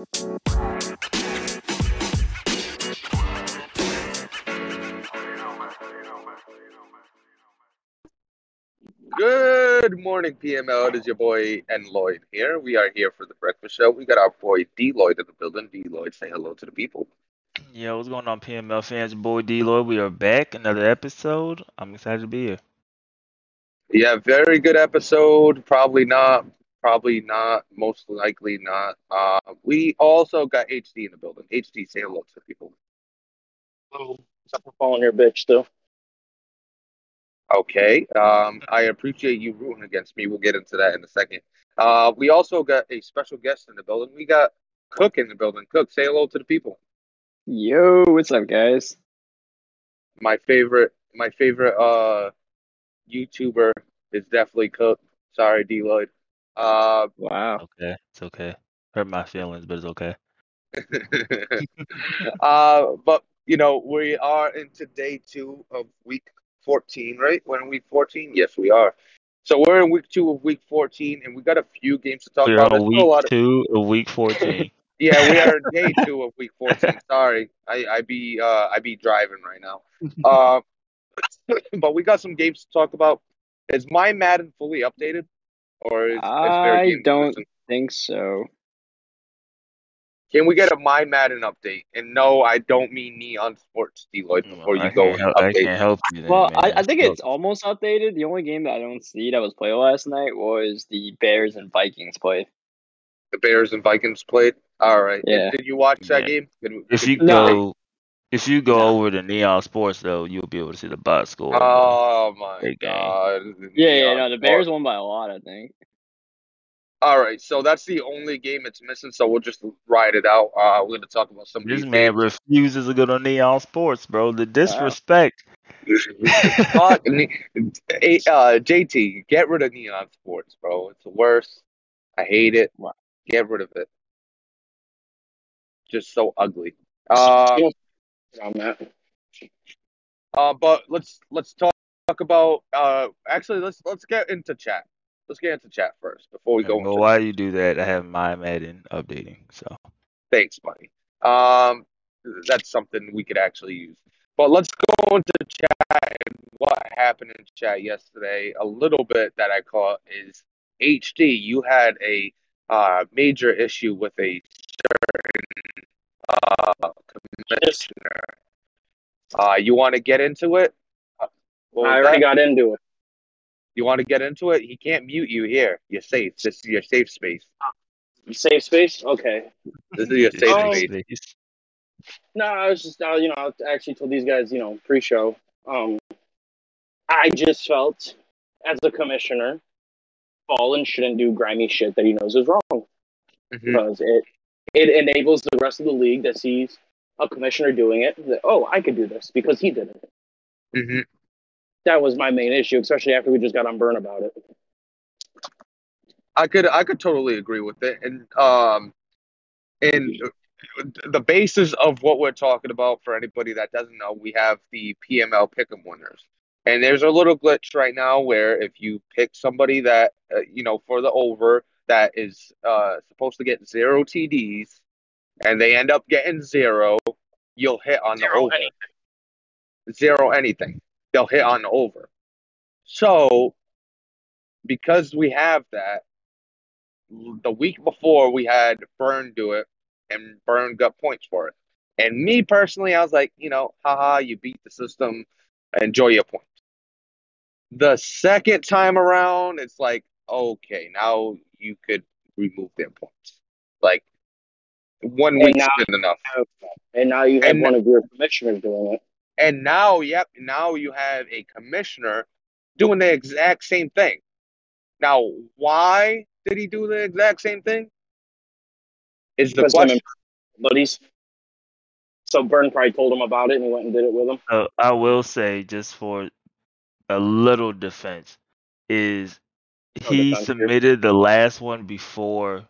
Good morning, PML. It is your boy N Lloyd here. We are here for the breakfast show. We got our boy D Lloyd in the building. D Lloyd, say hello to the people. Yeah, what's going on, PML fans? Your boy D Lloyd. We are back. Another episode. I'm excited to be here. Yeah, very good episode. Probably not. Probably not. Most likely not. Uh, we also got HD in the building. HD, say hello to the people. Hello. Except for following your bitch, though. Okay. Um, I appreciate you rooting against me. We'll get into that in a second. Uh, we also got a special guest in the building. We got Cook in the building. Cook, say hello to the people. Yo, what's up, guys? My favorite, my favorite uh YouTuber is definitely Cook. Sorry, D Lloyd. Uh, Wow. Okay, it's okay. Hurt my feelings, but it's okay. uh, but you know we are into day two of week fourteen, right? We're in week fourteen. Yes, we are. So we're in week two of week fourteen, and we got a few games to talk We're about. on There's a week lot of two of week 14. Yeah, we are in day two of week fourteen. Sorry, I I be uh I be driving right now. Uh, but we got some games to talk about. Is my Madden fully updated, or is, is I games don't missing? think so. Can we get a my Madden update? And no, I don't mean Neon Sports, D Lloyd. Before you I go can't help, I can't help you then, Well, I. I think it's almost updated. The only game that I don't see that was played last night was the Bears and Vikings played. the Bears and Vikings played. All right. Yeah. Did you watch that Yeah. game? Did, if you No. go, if you go No. over to Neon Sports though, you'll be able to see the box score. Oh my Great game. god. Yeah, yeah, Neon no, the Bears won by a lot, I think. All right, so that's the only game it's missing. So we'll just ride it out. Uh, we're gonna talk about some this man games. refuses to go to Neon Sports, bro. The disrespect. Fuck, Ne- eh, uh, JT, get rid of Neon Sports, bro. It's the worst. I hate it. Get rid of it. Just so ugly. Uh, On that. uh, but let's let's talk, talk about. Uh, actually, let's let's get into chat. Let's get into chat first before we go well, into why you do that? I have my Madden updating, so Thanks, buddy. Um, that's something we could actually use. But let's go into chat. and What happened in chat yesterday? A little bit that I caught is HD. You had a uh, major issue with a certain uh, commissioner. Uh, you want to get into it? Uh, I already that? got into it. You want to get into it? He can't mute you here. You're safe. This is your safe space. Safe space? Okay. This is your safe Oh. space. No, I was just, uh, you know, I actually told these guys, you know, pre-show. Um, I just felt, as a commissioner, Fallen shouldn't do grimy shit that he knows is wrong Mhm. because it it enables the rest of the league that sees a commissioner doing it. That, oh, I could do this because he did it. Mhm. That was my main issue, especially after we just got on burn about it. I could I could totally agree with it, and um, and the basis of what we're talking about for anybody that doesn't know, we have the PML Pick'em winners, and there's a little glitch right now where if you pick somebody that uh, you know for the over that is uh supposed to get zero TDs, and they end up getting zero, you'll hit on the Zero over anything. zero anything. They'll hit on the over. So, because we have that, the week before we had Burn do it, and Burn got points for it. And me personally, I was like, you know, haha, you beat the system, enjoy your points. The second time around, it's like, okay, now you could remove their points. Like, one And week's now- good enough. And now you have And- one of your commissioners doing it. And now, yep, now you have a commissioner doing the exact same thing. Now, why did he do the exact same thing? Is the Because him question. buddies. So Burn probably told him about it, and he went and did it with him. So I will say, just for a little defense, is No he defense submitted the last one before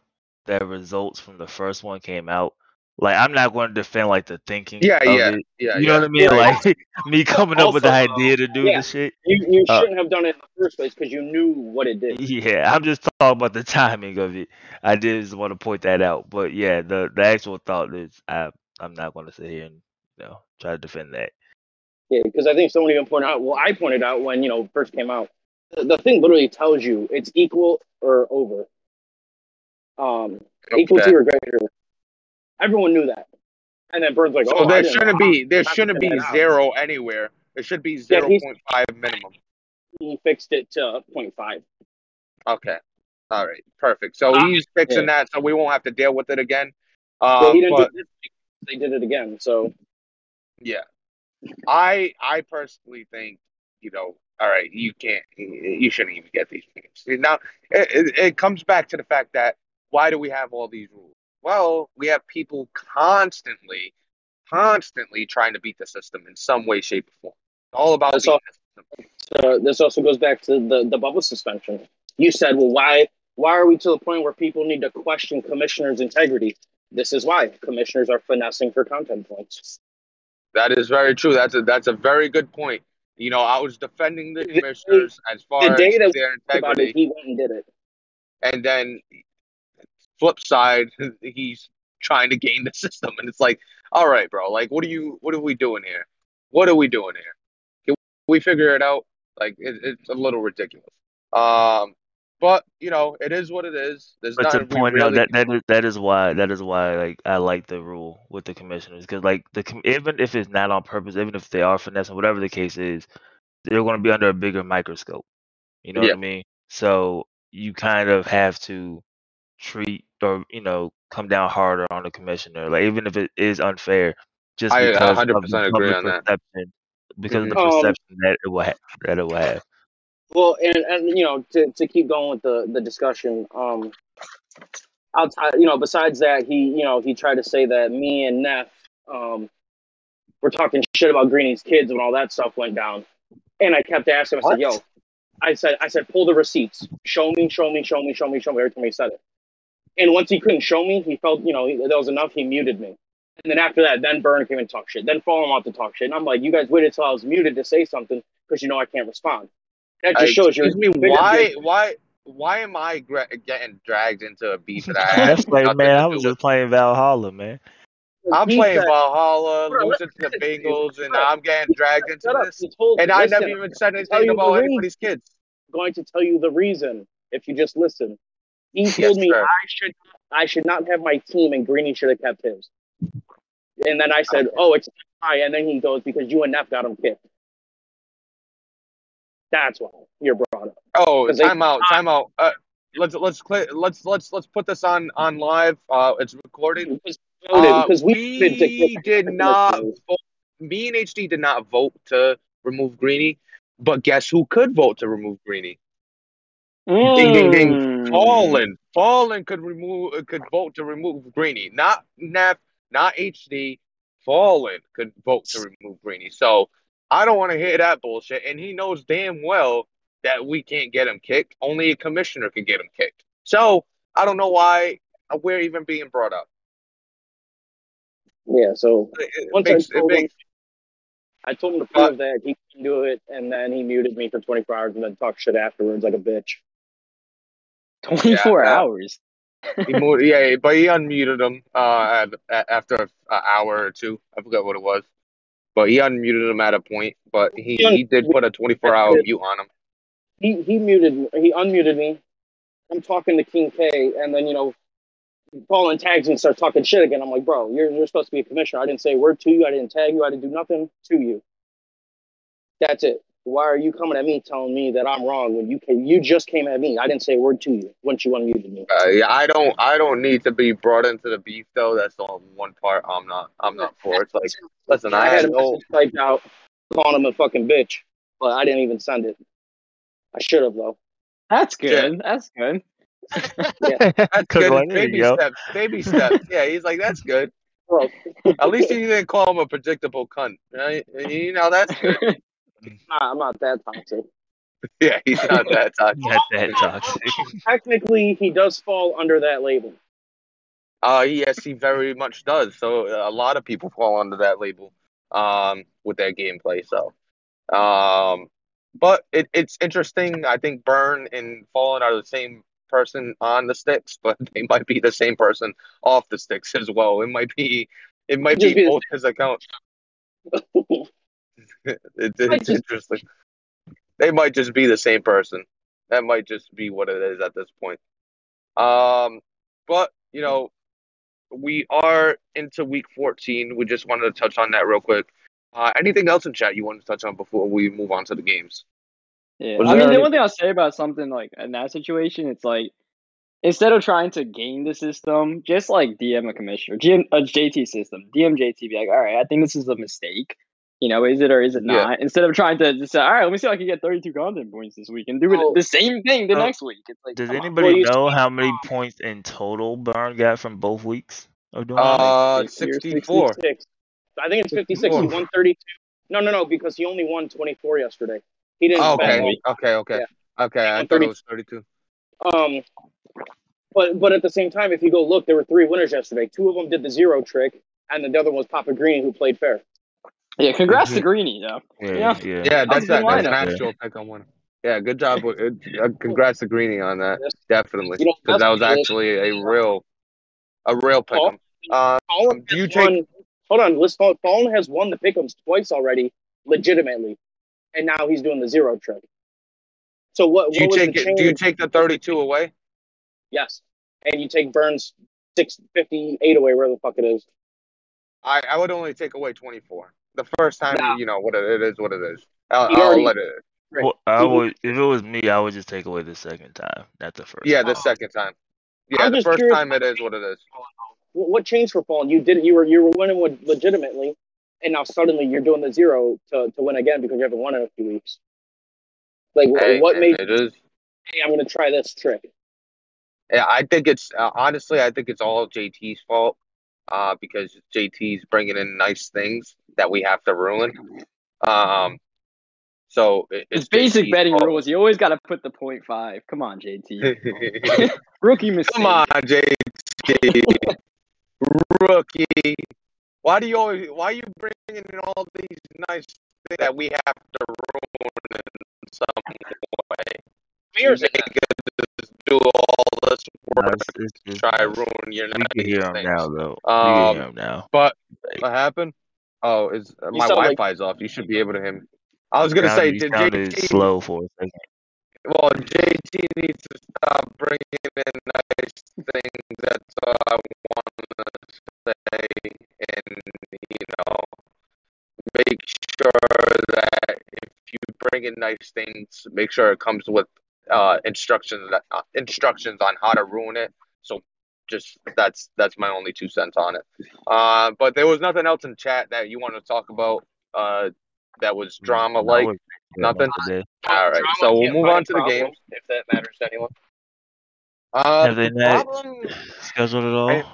the results from the first one came out. Like I'm not going to defend like the thinking. Yeah, of yeah, it. yeah, You know yeah. what I mean? Right. Like me coming up with the idea to do yeah. the shit. You you Uh, shouldn't have done it in the first place because you knew what it did. Yeah, I'm just talking about the timing of it. I did just want to point that out. But yeah, the the actual thought is I I'm not going to sit here and you know try to defend that. Yeah, because I think someone even pointed out. Well, I pointed out when you know first came out. The, the thing literally tells you it's equal or over. Um, equal to or greater. Everyone knew that, and then Burns like, So oh, there shouldn't be there shouldn't be that out. zero anywhere. There should be Yeah, zero point five minimum. He fixed it to 0.5. Okay. All right. Perfect. So Uh, he's fixing that, so we won't have to deal with it again. Um, well, he didn't but do it. They did it again. So yeah, I I personally think you know. All right, you can't. You shouldn't even get these games. Now it, it, comes back to the fact that why do we have all these rules? Well, we have people constantly, constantly trying to beat the system in some way, shape, or form. It's all about That's beating all- the system. uh, this also goes back to the the bubble suspension. You said, well, why why are we to the point where people need to question commissioners' integrity? This is why commissioners are finessing for content points. That is very true. That's a that's a very good point. You know, I was defending the commissioners as far the day as their About it, integrity, he went and did it. and then flip side, he's trying to game the system, and it's like, all right, bro, like, what are you, what are we doing here? What are we doing here? Can we figure it out? Like, it, it's a little ridiculous. Um, but you know, it is what it is. There's But not to point out that that is that is why that is why like I like the rule with the commissioners because like the even if it's not on purpose, even if they are finessing, whatever the case is, they're going to be under a bigger microscope. You know Yeah. what I mean? So you kind of have to treat or you know come down harder on the commissioner, like even if it is unfair, just I because of 100% the agree on that. perception, because of the Mhm. Um, perception that it will ha- that it will have. Well, and and you know, to, to keep going with the the discussion, um, outside, you know, besides that, he you know he tried to say that me and Neff, um, were talking shit about Greeny's kids when all that stuff went down, and I kept asking him, I said, What? "Yo," I said, I said, pull the receipts, show me, show me, show me, show me, show me every time he said it, and once he couldn't show me, he felt you know he, that was enough. He muted me. And then after that, then Burn came and talked shit. Then Fallen out to talk shit. And I'm like, you guys waited till I was muted to say something because you know I can't respond. That just shows you're excuse me, why, why, why am I gra- getting dragged into a beef that I That's have like man, I was with? just playing Valhalla, man. I'm He playing said- Valhalla, Bro, losing to the listen. Bengals, and I'm getting dragged into up. this. He told, And I never even said anything you about the anybody's kids. I'm going to tell you the reason if you just listen. He Yes, told me sir. I should I should not have my team and Greeny should have kept his. And then I said, "Oh, it's high." And then he goes, "Because you and Neff got him kicked." That's why you're brought up. Oh, time out, time out. Uh, let's let's let's let's let's put this on on live. Uh, it's recorded. Because we Uh, because we, we kick did not vote. Me and HD did not vote to remove Greeny, but guess who could vote to remove Greeny? Ding ding ding. Mm. Fallen, Fallen could remove uh, could vote to remove Greeny, not Neff, not HD. Fallen could vote to remove Greeny. So I don't want to hear that bullshit. And he knows damn well that we can't get him kicked. Only a commissioner can get him kicked. So I don't know why we're even being brought up. Yeah. So It, it once makes, I it told him, makes I told him to But- prove that he couldn't do it, and then he muted me for 24 hours and then talked shit afterwards like a bitch. 24 Yeah, hours. he moved, yeah, but he unmuted him uh at, at, after an hour or two. I forgot what it was, but he unmuted him at a point. But he, he did put a 24 hour mute on him. he he muted he unmuted me. I'm talking to King K, and then you know, Fallen tags and starts talking shit again. I'm like, bro, you're you're supposed to be a commissioner. I didn't say a word to you. I didn't tag you. I didn't do nothing to you. That's it. Why are you coming at me telling me that I'm wrong when you came, you just came at me? I didn't say a word to you once you unmuted me. Uh, yeah, I don't I don't need to be brought into the beef though. That's the one part I'm not I'm not for. It's like listen, I I had had a no message typed out calling him a fucking bitch, but I didn't even send it. I should have though. That's good. That's good. yeah. that's Good good. one, Baby you go. steps, baby steps. Yeah, he's like that's good. Bro, At least he didn't call him a predictable cunt, right? You know that's good. nah, I'm not that toxic. Yeah, he's not that toxic. Not that toxic. Technically, he does fall under that label. Uh, yes, he very much does. So a lot of people fall under that label um, with their gameplay. So, um, but it, it's interesting. I think Burn and Fallen are the same person on the sticks, but they might be the same person off the sticks as well. It might be it might be be both his accounts. It, it's just- interesting. They might just be the same person. That might just be what it is at this point. Um, but you know, we are into week 14. We just wanted to touch on that real quick. Uh, anything else in chat you want to touch on before we move on to the games? Yeah, Was I mean, there the any- one thing I'll say about something like in that situation, it's like instead of trying to game the system, just like DM a commissioner, GM a JT system, DM JT, be like, all right, I think this is a mistake. You know, is it or is it Yeah. not? Instead of trying to just say, all right, let me see if I can get 32 content points this week and do it Oh. the same thing the Oh. next week. It's like, Does come on. anybody know how many points in total Burn got from both weeks of doing it? Uh, You're 64. 66. I think it's 56. 64. He won 32. No, no, no, because he only won 24 yesterday. He didn't. Oh, bet okay, okay, okay, okay. I won thought 30. it was 32. Um, but but at the same time, if you go look, there were three winners yesterday. Two of them did the zero trick, and the other one was Papa Green, who played fair. Yeah, congrats to Greeny, though. Yeah, yeah. yeah. Yeah, That that's a good that. That's an actual pick on one. Yeah, good job. uh, Congrats to Greeny on that. Yes. Definitely, You know, because that was actually a real, a real pick 'em. Uh, Fallen do you take- won, hold on, let's Fallen Fallen has won the pickums twice already, legitimately, and now he's doing the zero trick. So what? do you what was take the it? Do you take the 32 away? Yes, and you take Burns six fifty eight away, where the fuck it is. I, I would only take away 24. The first time, Nah. you know what it, it is, what it is. I'll, He I'll let it. Right. Well, I would if it was me, I would just take away the second time, not the first. Yeah, the Oh. second time. Yeah, I'm the first curious- time it is what it is. What what changed for Fallen? You did it. You were you were winning with legitimately, and now suddenly you're doing the zero to, to win again because you haven't won in a few weeks. Like Hey, what made? it is? Hey, I'm gonna try this trick. Yeah, I think it's uh, honestly, I think it's all JT's fault. Uh, because JT's bringing in nice things that we have to ruin. Um, so it, It's it's basic JT's betting fault. rules. You always got to put the point five. Come on, JT. Rookie mistake. Come on, JT, rookie. Why do you always? Why are you bringing in all these nice things that we have to ruin in some way? Mirrors you in make us do all this No, work it's- it's- to try to ruin your We can hear him things. now, though. Um, we can hear him now. But Like, what happened? Oh, is uh, my Wi-Fi's off? You should be able to hear me. I was gonna sounded- say, did sounded JT? slow for a second. Well, JT needs to stop bringing in nice things. That's all I want to say, and you know, make sure that if you bring in nice things, make sure it comes with uh, instructions that uh, instructions on how to ruin it. So, just that's that's my only two cents on it. Uh, but there was nothing else in chat that you want to talk about. Uh, that was drama like. it- nothing? Today. All right, Drama so we'll move on to the problem, games. If that matters to anyone. Uh, Have they the not problem, scheduled at all? I-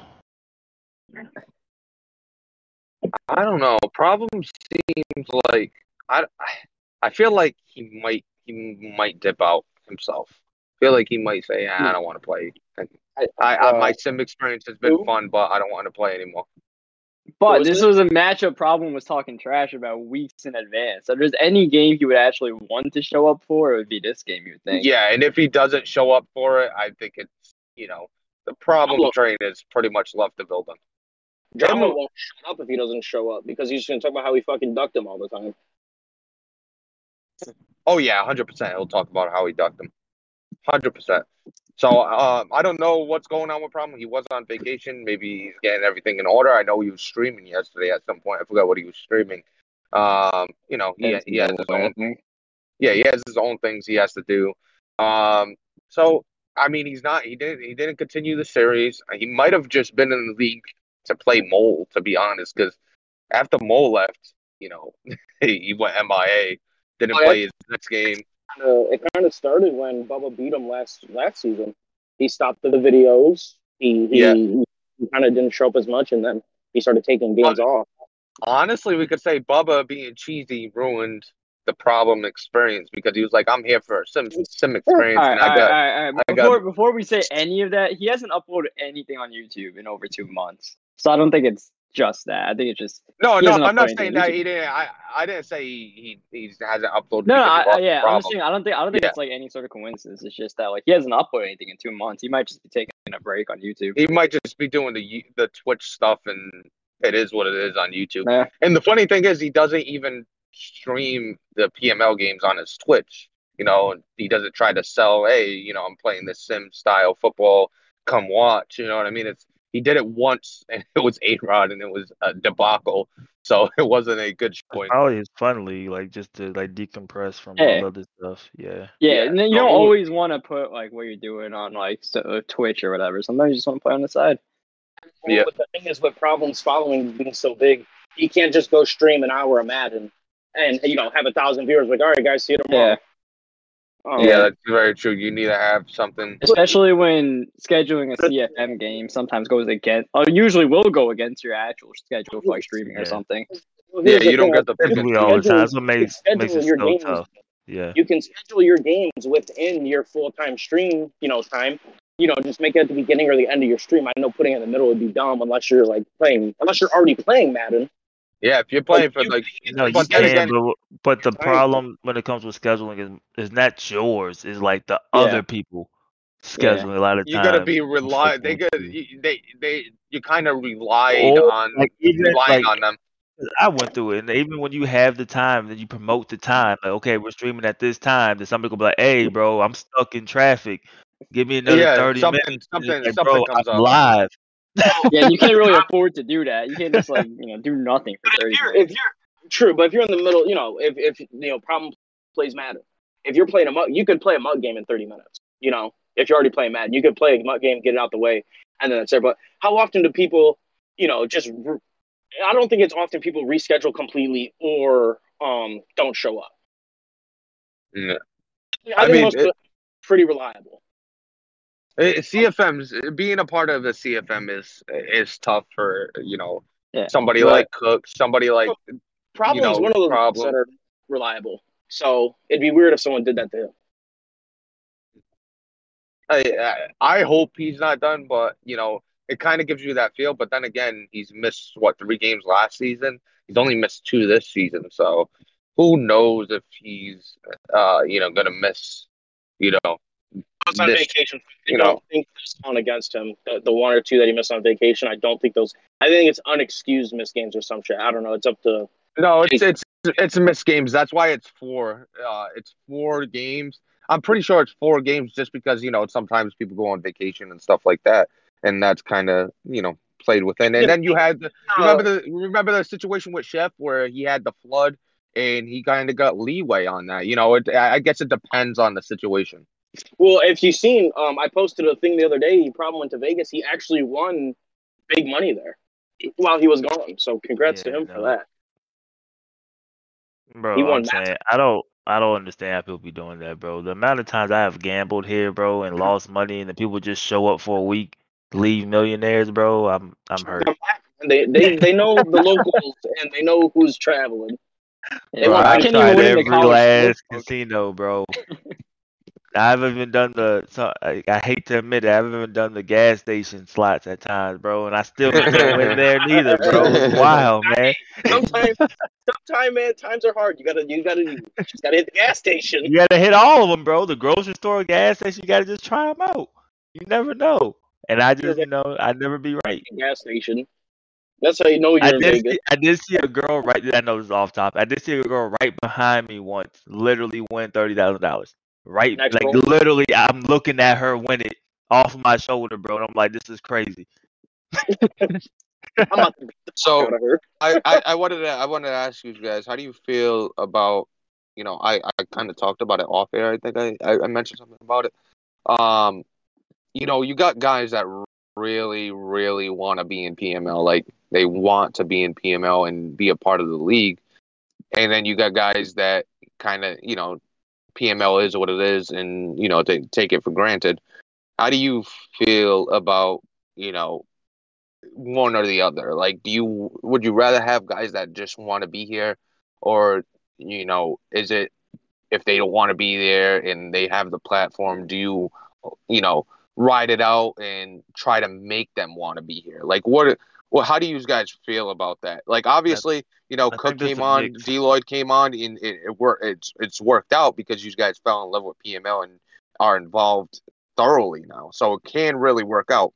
I don't know. Problem seems like I, I feel like he might he might dip out himself. feel like he might say, ah, "I don't want to play." I, I, uh, my sim experience has been who? fun, but I don't want to play anymore. But was this it? was a matchup problem was talking trash about weeks in advance. If there's any game he would actually want to show up for, it would be this game, you would think. Yeah, and if he doesn't show up for it, I think it's you know the problem Look. train is pretty much left the building. Drama Him- won't shut up if he doesn't show up because he's just gonna talk about how he fucking ducked him all the time. Oh yeah, hundred percent. He'll talk about how he ducked him. Hundred percent. So um, I don't know what's going on with problem. He was on vacation. Maybe he's getting everything in order. I know he was streaming yesterday at some point. I forgot what he was streaming. Um, you know, he, he has his own. Yeah, he has his own things he has to do. Um, so I mean, he's not. He didn't. He didn't continue the series. He might have just been in the league to play Mole, to be honest, because after Mole left, you know, he went MIA. Didn't Oh, play his next game. Uh, it kind of started when Bubba beat him last last season. He stopped the videos. He he, Yeah. he kind of didn't show up as much, and then he started taking games off. honestly, we could say Bubba being cheesy ruined the problem experience because he was like, I'm here for a sim sim experience, All right, and all I right, got all right, all right. I got- Before before we say any of that, he hasn't uploaded anything on YouTube in over two months. So I don't think it's just that. I think it's just no, no. I'm not saying anything that he didn't. I I didn't say he he, he hasn't uploaded. no, no. I, I, lost the yeah, I'm just saying. I don't think I don't think Yeah. it's like any sort of coincidence. It's just that like he hasn't uploaded anything in two months. He might just be taking a break on YouTube. He might just be doing the the Twitch stuff, and it is what it is on YouTube. Yeah. And the funny thing is, he doesn't even stream the PML games on his Twitch. You know, he doesn't try to sell, hey, you know, I'm playing this sim style football. Come watch. You know what I mean? It's he did it once, and it was A Rod, and it was a debacle. So it wasn't a good showing. Probably it's funly, like just to like decompress from Yeah. all the other stuff. Yeah. Yeah, Yeah, and then you don't always want to put like what you're doing on like so, uh, Twitch or whatever. Sometimes you just want to play on the side. Yeah. But the thing is, with problems following being so big, you can't just go stream an hour of Madden and you know have a thousand viewers. Like, all right, guys, see you tomorrow. Yeah, Um, Yeah, that's very true. You need to have something. especially when scheduling a CFM game sometimes goes against, or usually will go against your actual schedule for like streaming or something. Well, Yeah, you don't get the you can Typically all the time. schedule- That's what makes makes it your so games- tough. Yeah. You can schedule your games within your full time stream, you know, time. You know, just make it at the beginning or the end of your stream. I know putting it in the middle would be dumb unless you're like playing, unless you're already playing Madden. Yeah, if you're playing for like, No, you but can, again, but, but the problem when it comes with scheduling is is not yours. Is like the Yeah. other people scheduling a lot of time. you gotta be rely. They got they they you kind of relied Or, on like even relying like on them. I went through it, and even when you have the time, then you promote the time. Like, okay, we're streaming at this time. Then somebody will be like, "Hey, bro, I'm stuck in traffic. Give me another Yeah, thirty something minutes." something like, something bro, comes I'm up. live. Yeah, you can't really afford to do that. You can't just like you know do nothing for thirty if you're, minutes. if you're true, but if you're in the middle, you know, if if you know, problem plays Madden. If you're playing a mug, you could play a mug game in 30 minutes. You know, if you're already playing Madden, you could play a mug game, get it out the way, and then that's there. But how often do people, you know, just? re- I don't think it's often people reschedule completely or um don't show up. Yeah. I, I think mean, most it pretty reliable. Eh, CFM's being a part of the CFM is is tough for you know Yeah. somebody But- like Cook, somebody like Problem know, is one of those problem. that are reliable. So it'd be weird if someone did that to him. I I I hope he's not done, but you know it kind of gives you that feel. But then again, he's missed what three games last season. He's only missed two this season, so who knows if he's uh you know gonna miss you know was on this- vacation. I you don't know. think this on against him. The, the one or two that he missed on vacation, I don't think those. I think it's unexcused missed games or some shit. I don't know. It's up to. No, it's it's it's missed games. That's why it's four. Uh, it's four games. I'm pretty sure it's four games, just because you know sometimes people go on vacation and stuff like that, and that's kind of you know played within. And then you had the, remember the remember the situation with Chef where he had the flood and he kind of got leeway on that. You know, it I I guess it depends on the situation. Well, if you've seen, um, I posted a thing the other day. He probably went to Vegas. He actually won big money there while he was gone. So congrats Yeah, to him no. for that. Bro, He won I'm saying I don't I don't understand how people be doing that, bro. The amount of times I have gambled here, bro, and lost money, and the people just show up for a week, leave millionaires, bro. I'm I'm hurt. They they they know the locals and they know who's traveling. Bro, I I've can't tried even win every college last casino, bro. I haven't even done the. So, I, I hate to admit it, I haven't even done the gas station slots at times, bro, and I still can't win there neither, bro. It's wild, man. Sometimes, sometimes, man, times are hard. You gotta, you gotta, you just gotta hit the gas station. You gotta hit all of them, bro. The grocery store, gas station, you gotta just try them out. You never know. And I just, you know, I never be right. Gas station. That's how you know I you're in did, Vegas. see, I did see a girl right. I know this is off top. I did see a girl right behind me once, literally win thirty thousand dollars. Right, Next like roll. literally, I'm looking at her win it off my shoulder, bro. And I'm like, this is crazy. I'm about to beat the So- fuck out of her. I, I, I wanted to I wanted to ask you guys, how do you feel about you know, I, I kind of talked about it off air. I think I, I, I mentioned something about it. Um, you know, you got guys that really, really want to be in PML. Like they want to be in PML and be a part of the league. And then you got guys that kind of, you know, PML is what it is, and you know, they take it for granted. How do you feel about, you know, one or the other? Like, do you would you rather have guys that just want to be here, or you know, is it if they don't want to be there and they have the platform, do you, you know, ride it out and try to make them want to be here? Like, what? Well, how do you guys feel about that? Like, obviously, you know, I Cook came on, mix. D Lloyd came on, and it, it worked. It's it's worked out because you guys fell in love with PML and are involved thoroughly now, so it can really work out.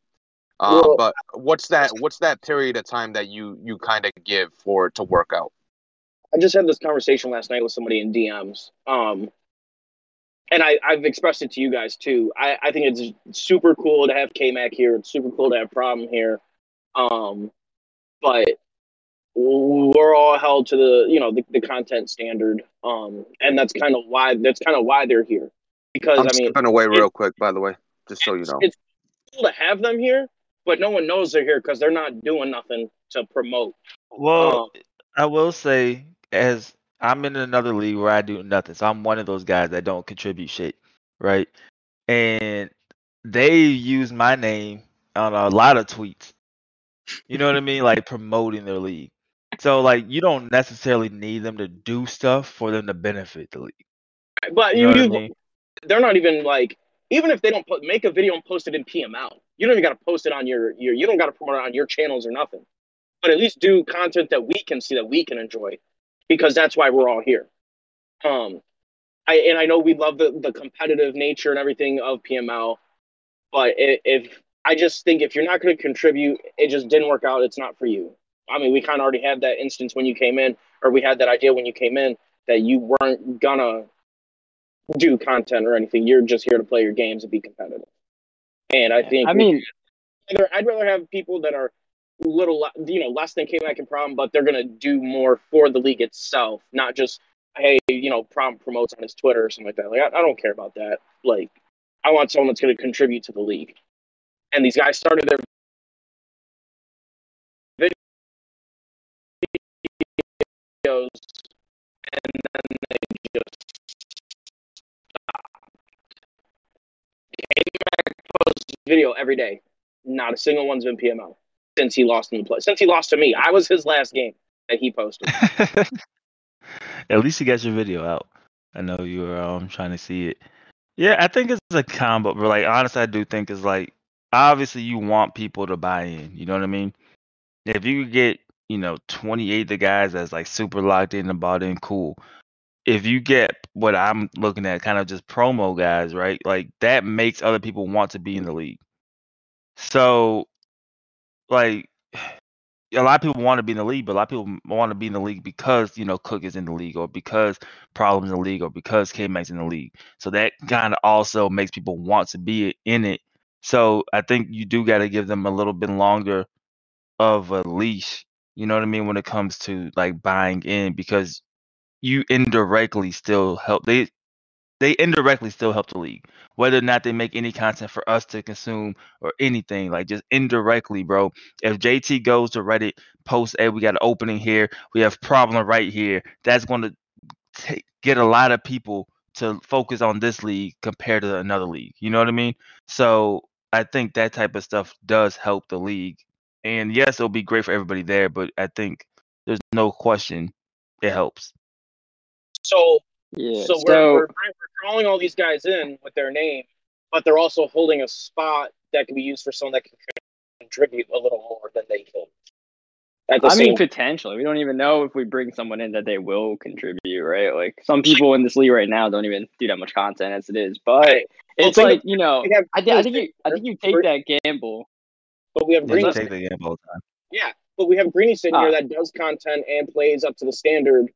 Uh, Well- but what's that? What's that period of time that you you kind of give for it to work out? I just had this conversation last night with somebody in DMs. Um, and I, I've expressed it to you guys too. I, I think it's super cool to have K Mac here. It's super cool to have Problem here. Um, but we're all held to the you know the, the content standard. Um, and that's kind of why that's kind of why they're here. Because I'm I mean, skipping away real quick, by the way, just so you know. it's cool to have them here, but no one knows they're here because they're not doing nothing to promote. Well, Um, I will say, as I'm in another league where I do nothing, so I'm one of those guys that don't contribute shit, right? And they use my name on a lot of tweets. You know what I mean? Like promoting their league. So like you don't necessarily need them to do stuff for them to benefit the league. But You know you, I mean? they're not even like even if they don't put, make a video and post it in PML, you don't even got to post it on your your you don't got to promote it on your channels or nothing. But at least do content that we can see that we can enjoy, because that's why we're all here. Um, I and I know we love the the competitive nature and everything of PML, but if I just think if you're not going to contribute, it just didn't work out. It's not for you. I mean, we kind of already had that instance when you came in, or we had that idea when you came in that you weren't gonna do content or anything. You're just here to play your games and be competitive. And I think I mean, I'd rather, I'd rather have people that are little, you know, less than K-Mac and Prom, but they're gonna do more for the league itself, not just hey, you know, Prom promotes on his Twitter or something like that. Like I, I don't care about that. Like I want someone that's gonna contribute to the league. And these guys started their videos, and then they just K-Mac posts video every day. Not a single one's been PML since he lost in the play. Since he lost to me, I was his last game that he posted. At least you got your video out. I know you were um trying to see it. Yeah, I think it's a combo, but like honestly, I do think it's like obviously you want people to buy in. You know what I mean? If you get you know 28 the guys that's like super locked in and bought in, cool. If you get what I'm looking at, kind of just promo guys, right? Like that makes other people want to be in the league. So, like a lot of people want to be in the league, but a lot of people want to be in the league because you know Cook is in the league, or because Problems in the league, or because K Mac's in the league. So that kind of also makes people want to be in it. So I think you do got to give them a little bit longer of a leash. You know what I mean when it comes to like buying in, because you indirectly still help. They they indirectly still help the league, whether or not they make any content for us to consume or anything. Like just indirectly, bro if JT goes to Reddit, posts, "Hey, we got an opening here. We have problem right here." That's going to take, get a lot of people to focus on this league compared to another league. You know what I mean? So I think that type of stuff does help the league. And yes, it'll be great for everybody there, but I think there's no question it helps. So yeah. So, So, we're, we're, we're drawing all these guys in with their name, but they're also holding a spot that can be used for someone that can contribute a little more than they can. At the I same mean, potentially, we don't even know if we bring someone in that they will contribute, right? Like some people in this league right now don't even do that much content as it is, but Right. Well, it's think like you know, have I, I think you, I think you take that gamble. but we have Yeah, Greeny. take the game all the time. Yeah, but we have Greeny sitting Ah. here that does content and plays up to the standard,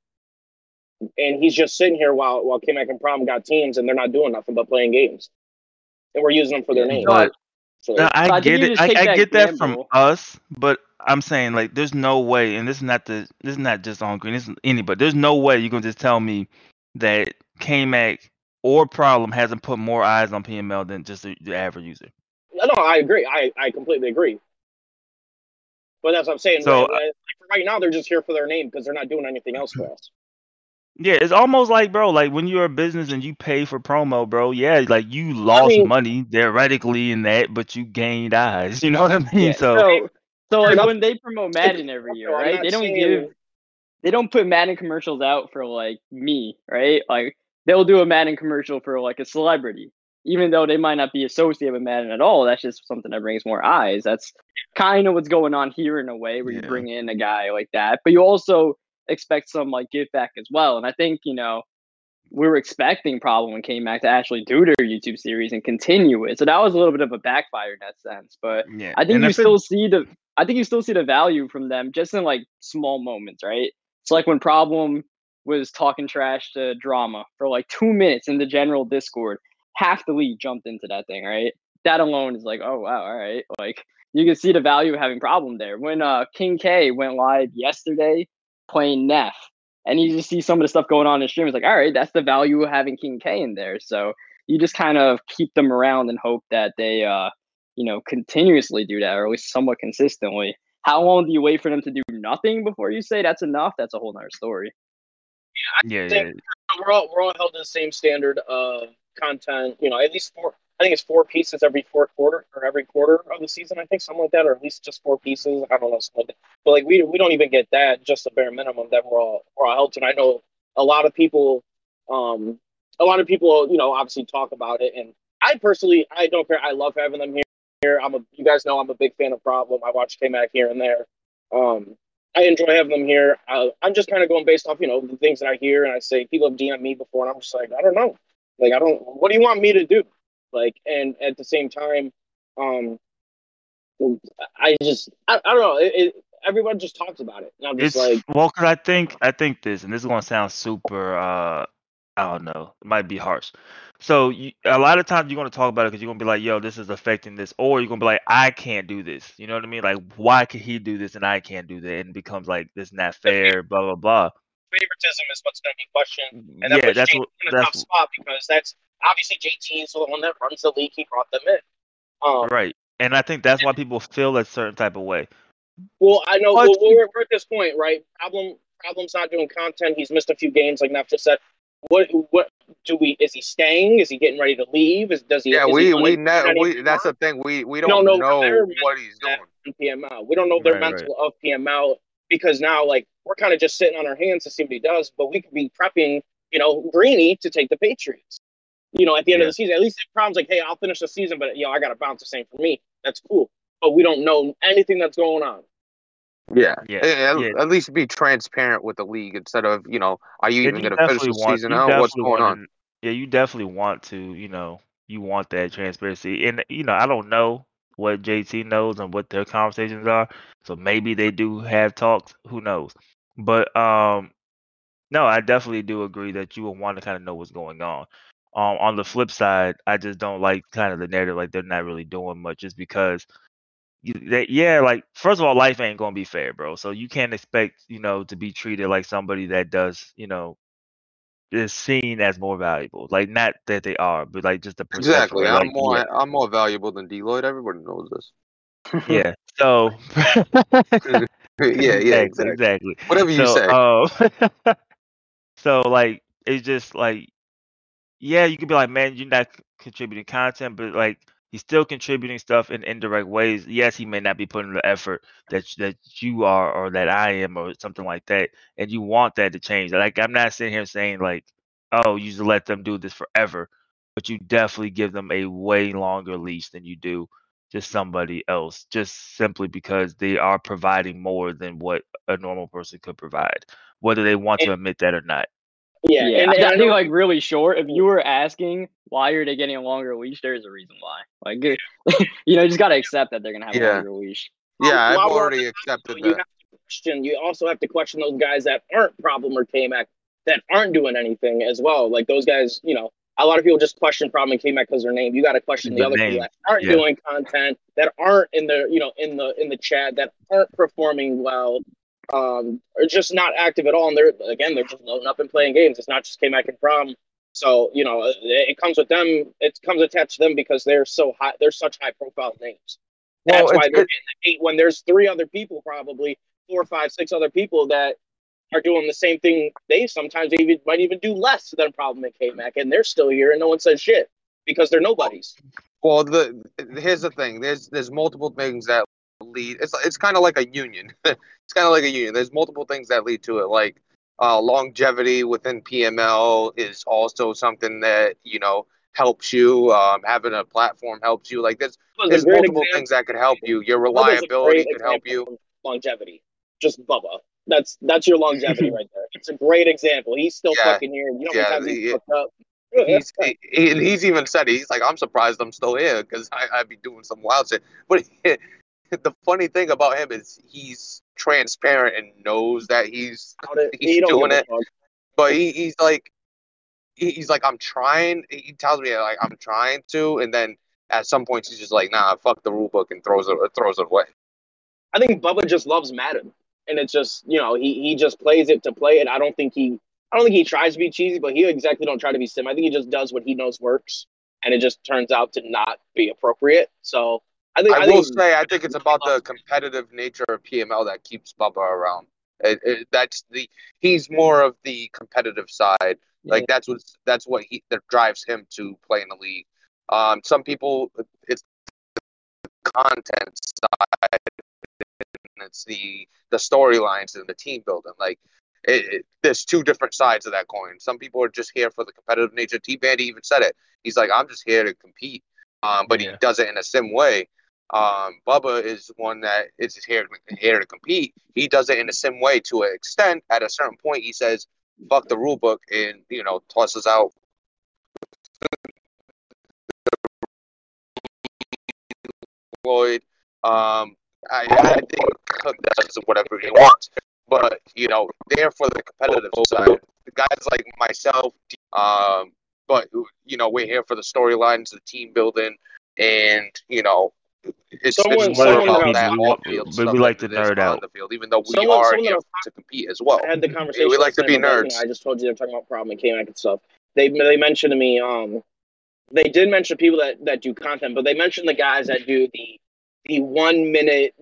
and he's just sitting here while while K-Mac and Prom got teams and they're not doing nothing but playing games, and we're using them for their Yeah, name. But So, No, I, I get it. I, I that get that from us, but I'm saying like, there's no way, and this is not the this is not just on Green. This is anybody. There's no way you're gonna just tell me that K-Mac or Problem hasn't put more eyes on PML than just the, the average user. no, no, I agree. I, I completely agree. But that's what I'm saying. So, Right- right- now, they're just here for their name because they're not doing anything else for us. Yeah, it's almost like, bro, like when you're a business and you pay for promo, bro. Yeah, like you lost mean- money theoretically in that, but you gained eyes. You know what I mean? Yeah, so, so, so like enough- when they promote Madden every year, right? They don't saying- give they don't put Madden commercials out for like me, right? Like they'll do a Madden commercial for like a celebrity, even though they might not be associated with Madden at all. That's just something that brings more eyes. That's kind of what's going on here in a way where Yeah. you bring in a guy like that, but you also expect some like give back as well. And I think you know we were expecting Problem when came back to actually do their YouTube series and continue it. So that was a little bit of a backfire in that sense. But Yeah, I think and you if it- still see the I think you still see the value from them just in like small moments, right? It's like when Problem was talking trash to drama for like two minutes in the general Discord. Half the league jumped into that thing, right? That alone is like, oh wow, all right. Like you can see the value of having problem there. When uh King K went live yesterday playing Neff, and you just see some of the stuff going on in stream, it's like, all right, that's the value of having King K in there. So you just kind of keep them around and hope that they uh you know continuously do that or at least somewhat consistently. How long do you wait for them to do nothing before you say that's enough? That's a whole nother story. yeah, yeah, think- we're all we're all held to the same standard of content. You know, at least four. I think it's four pieces every fourth quarter or every quarter of the season. I think something like that, or at least just four pieces. I don't know, something like that. But like we we don't even get that. Just the bare minimum that we're all we're all held to. And I know a lot of people, um, a lot of people, you know, obviously talk about it. And I personally, I don't care. I love having them here. Here, I'm a. You guys know I'm a big fan of Problem. I watch K-Mac here and there. Um, I enjoy having them here. Uh, I'm just kind of going based off, you know, the things that I hear and I say. People have DM'd me before, and I'm just like, I don't know. Like, I don't. What do you want me to do? Like, and at the same time, um, I just, I, I don't know. It, it, everyone just talks about it, and I'm just it's like, cause I think I think this, and this is gonna sound super. uh I don't know, it might be harsh. So you, a lot of times you're gonna talk about it because you're gonna be like, "Yo, this is affecting this," or you're gonna be like, "I can't do this." You know what I mean? Like, why can he do this and I can't do that? And it becomes like this not fair, blah blah blah. favoritism is what's going to be questioned. And that Yeah, puts that's JT what in a tough spot because that's obviously JT is the one that runs the league. He brought them in. Um, right. And I think that's why people feel a certain type of way. Well, I know well, we're, we're at this point, right? Problem, problem's not doing content. He's missed a few games, like Neff just said. What, what do we? Is he staying? Is he getting ready to leave? Is does he? Yeah, is we he we unemployed ne- we that's the thing. We we don't don't know know what he's doing. in PML. We don't know their Right, right. mental of PML because now, like, we're kind of just sitting on our hands to see what he does. But we could be prepping, you know, Greeny to take the Patriots. You know, at the end Yeah. of the season, at least the problem's like, hey, I'll finish the season, but you know, I got to bounce the same for me. That's cool. But we don't know anything that's going on. Yeah. Yeah. At, yeah. at least be transparent with the league instead of you know, are you Yeah, even going to finish the season out? What's going want on? Yeah, you definitely want to, you know, you want that transparency. And you know, I don't know what JT knows and what their conversations are. So maybe they do have talks, who knows. But um no, I definitely do agree that you will want to kind of know what's going on. Um on the flip side, I just don't like kind of the narrative like they're not really doing much just because you, they, yeah, like first of all, life ain't gonna be fair, bro. So you can't expect, you know, to be treated like somebody that does, you know, is seen as more valuable. Like not that they are, but like just the perception. Exactly. like, I'm more yeah, I'm more valuable than D Lloyd. Everybody knows this. yeah. So yeah, yeah, exactly, exactly. exactly. Whatever you so, say. um, so like it's just like, yeah, you could be like, man, you're not contributing content, but like he's still contributing stuff in indirect ways. Yes, he may not be putting the effort that that you are or that I am or something like that, and you want that to change. Like I'm not sitting here saying like, oh, you just let them do this forever, but you definitely give them a way longer leash than you do just somebody else, just simply because they are providing more than what a normal person could provide, whether they want to admit that or not. Yeah, Yeah, and, I, and I I think like really short. If you were asking why are they getting a longer leash, there's a reason why. Like, you know, you just gotta accept that they're gonna have a Yeah. longer leash. yeah, I've while we're on already the accepted you that. have to question. You also have to question those guys that aren't problem or K-Mac that aren't doing anything as well. Like those guys, you know, a lot of people just question problem and K-Mac because their name. You got to question the, The other name, people that aren't yeah. doing content, that aren't in the, you know, in the in the chat, that aren't performing well, um, or just not active at all. And they're again, they're just loading up and playing games. It's not just K-Mac and Prom. So you know, it, it comes with them. It comes attached to them because they're so high. They're such high profile names. Well, That's why they're getting the hate when there's three other people, probably four, five, six other people that are doing the same thing. They sometimes even might even do less than Problem and K Mac, and they're still here, and no one says shit because they're nobodies. Well, the here's the thing. There's there's multiple things that lead. It's it's kind of like a union. it's kind of like a union. There's multiple things that lead to it, like uh, longevity within PML is also something that you know helps you. Um, having a platform helps you. Like there's a there's multiple example- things that could help you. Your reliability could help you. Longevity, just Bubba. That's that's your longevity right there. It's a great example. He's still Yeah. fucking here. You know Yeah, times he's fucked up. He's he, he- and he's even said it. he's like I'm surprised I'm still here because I'd be doing some wild shit. But the funny thing about him is he's transparent and knows that he's He's He doing it. but he, he's like he's like i'm trying he tells me like i'm trying to and then at some points he's just like nah fuck the rule book and throws it throws it away I think Bubba just loves Madden, and it's just you know he he just plays it to play it. I don't think he I don't think he tries to be cheesy, but he exactly don't try to be sim. I think he just does what he knows works, and it just turns out to not be appropriate. So I think i, I, will think say i think it's about the competitive nature of pml that keeps bubba around. It, it, that's the he's more of the competitive side. Like that's what that's what he that drives him to play in the league. Um some people it's the content side and it's the the storylines and the team building. Like it, it, there's two different sides of that coin. Some people are just here for the competitive nature. T Bandit even said it. He's like i'm just here to compete. Um but Yeah. he does it in a sim way um bubba is one that is here here to compete he does it in the same way to an extent at a certain point he says fuck the rule book and you know tosses out Floyd. Um, I, I think Cook does whatever he wants, but you know they're for the competitive side. Guys like myself, um, but you know we're here for the storylines, the team building, and you know it's, Someone- it's more someone about that- that we off field but we like than to nerd on out. the field, even though we Someone- are someone here to compete as well. I had the conversation. we like to be night about, you nerds. I just told you they're talking about problem and K-Mac and stuff. They they mentioned to me, um, they did mention people that that do content, but they mentioned the guys that do the the one minute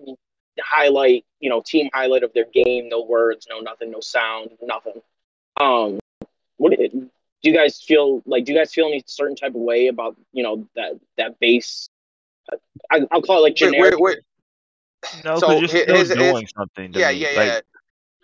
highlight, you know, team highlight of their game, no words, no nothing, no sound, nothing. Um, what do do you guys feel like? Do you guys feel any certain type of way about you know that that base? I, I'll call it like generic. wait, wait. No, So, because you're still his- his- doing something. To Yeah, me. yeah, Like,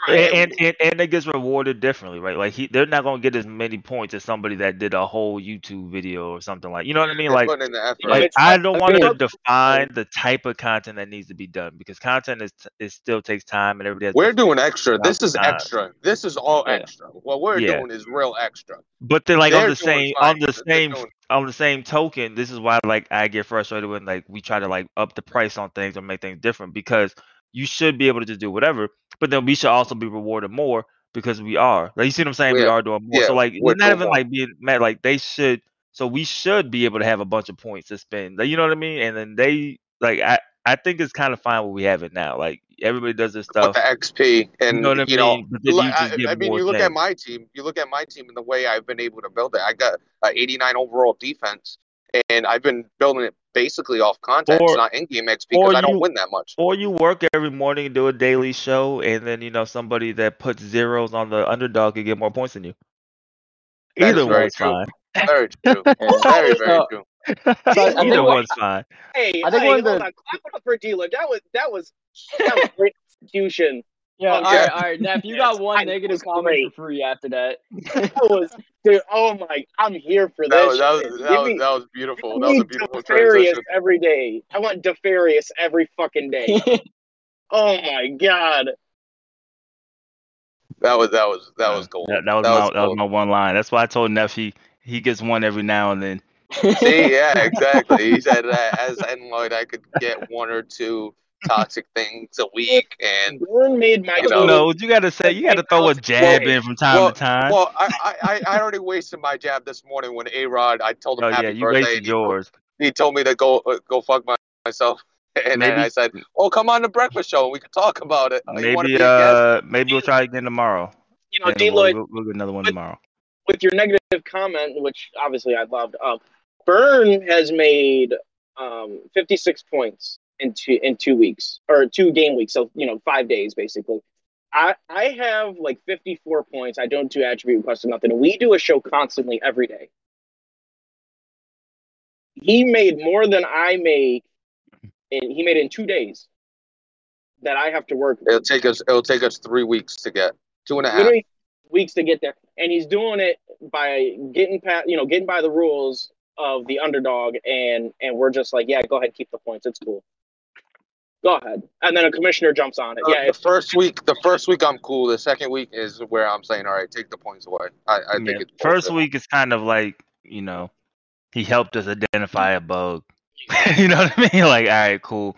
yeah. and, and and it gets rewarded differently, right? Like he, they're not gonna get as many points as somebody that did a whole YouTube video or something like. You know what I mean? Like, putting in the effort. Yeah, like I don't want to define the type of content that needs to be done because content is it still takes time and everybody has. We're doing extra. This is Time. extra. This is all Yeah. extra. What we're Yeah. doing is real extra. But then, like They're on the same on the same doing- on the same token, this is why like I get frustrated when like we try to like up the price on things or make things different because you should be able to just do whatever, but then we should also be rewarded more because we are. Like you see what I'm saying? We are doing more. Yeah, so like we're not even like being mad. Like they should. So we should be able to have a bunch of points to spend. Like, you know what I mean? And then they like I I think it's kind of fine what we have it now. Like everybody does this with stuff. the XP and You know what I you know, mean? But you Like, I, I mean, you look at my team. You look at my team and the way I've been able to build it. I got a 89 overall defense, and I've been building it basically off content, Or- not in-game XP, or because I don't you- win that much. Or you work every morning and do a daily show, and then you know somebody that puts zeros on the underdog can get more points than you. That is Either way, one's true. fine. Very true. Very, very So- true. So I Either think what- one's fine. Hey, I think hey, one of hold the- on. Clap it up for dealer. That was that was that was great execution. Yeah, Oh, all yeah. right, all right. Neff, you Yes, got one I- negative comment great. for free after that. That was dude. Oh my, I'm here for That this. was that was shit. that Give was, me- that was beautiful. give That was me a beautiful Defarious transition. every day. I want Defarious every fucking day. oh my god. That was that was that was gold. That, that was That my was that was my one line. That's why I told Neff he, he gets one every now and then. See, yeah, exactly. He said that as Enloyd, I could get one or two toxic things a week, and Burn made my You know, No, you gotta say you gotta throw a jab in from time well, to time. well, I, I, I already wasted my jab this morning when A Rod. I told him oh happy yeah, you birthday. wasted and he, yours. he told me to go uh, go fuck my, myself, and then I said, "Oh, come on the breakfast show. and We can talk about it. Maybe be uh maybe we'll try again tomorrow. You know, And we'll, D Lloyd we'll, we'll get another one But- tomorrow. with your negative comment, which obviously I loved. Um, Burn has made um 56 points in two in two weeks or two game weeks, so you know five days basically. I I have like 54 points. I don't do attribute requests or nothing. We do a show constantly every day. He made more than I make, and he made in two days. that I have to work It'll take us. It'll take us three weeks to get two and a half. weeks to get there, and he's doing it by getting past, you know, getting by the rules of the underdog, and and we're just like, yeah, go ahead, keep the points, it's cool. Go ahead, and then a commissioner jumps on it. Uh, Yeah, the it's, first week, the first week I'm cool. The second week is where I'm saying, all right, take the points away. I, I think Yeah, it's first bullshit. week is kind of like you know, he helped us identify a bug. you know what I mean? Like, all right, cool.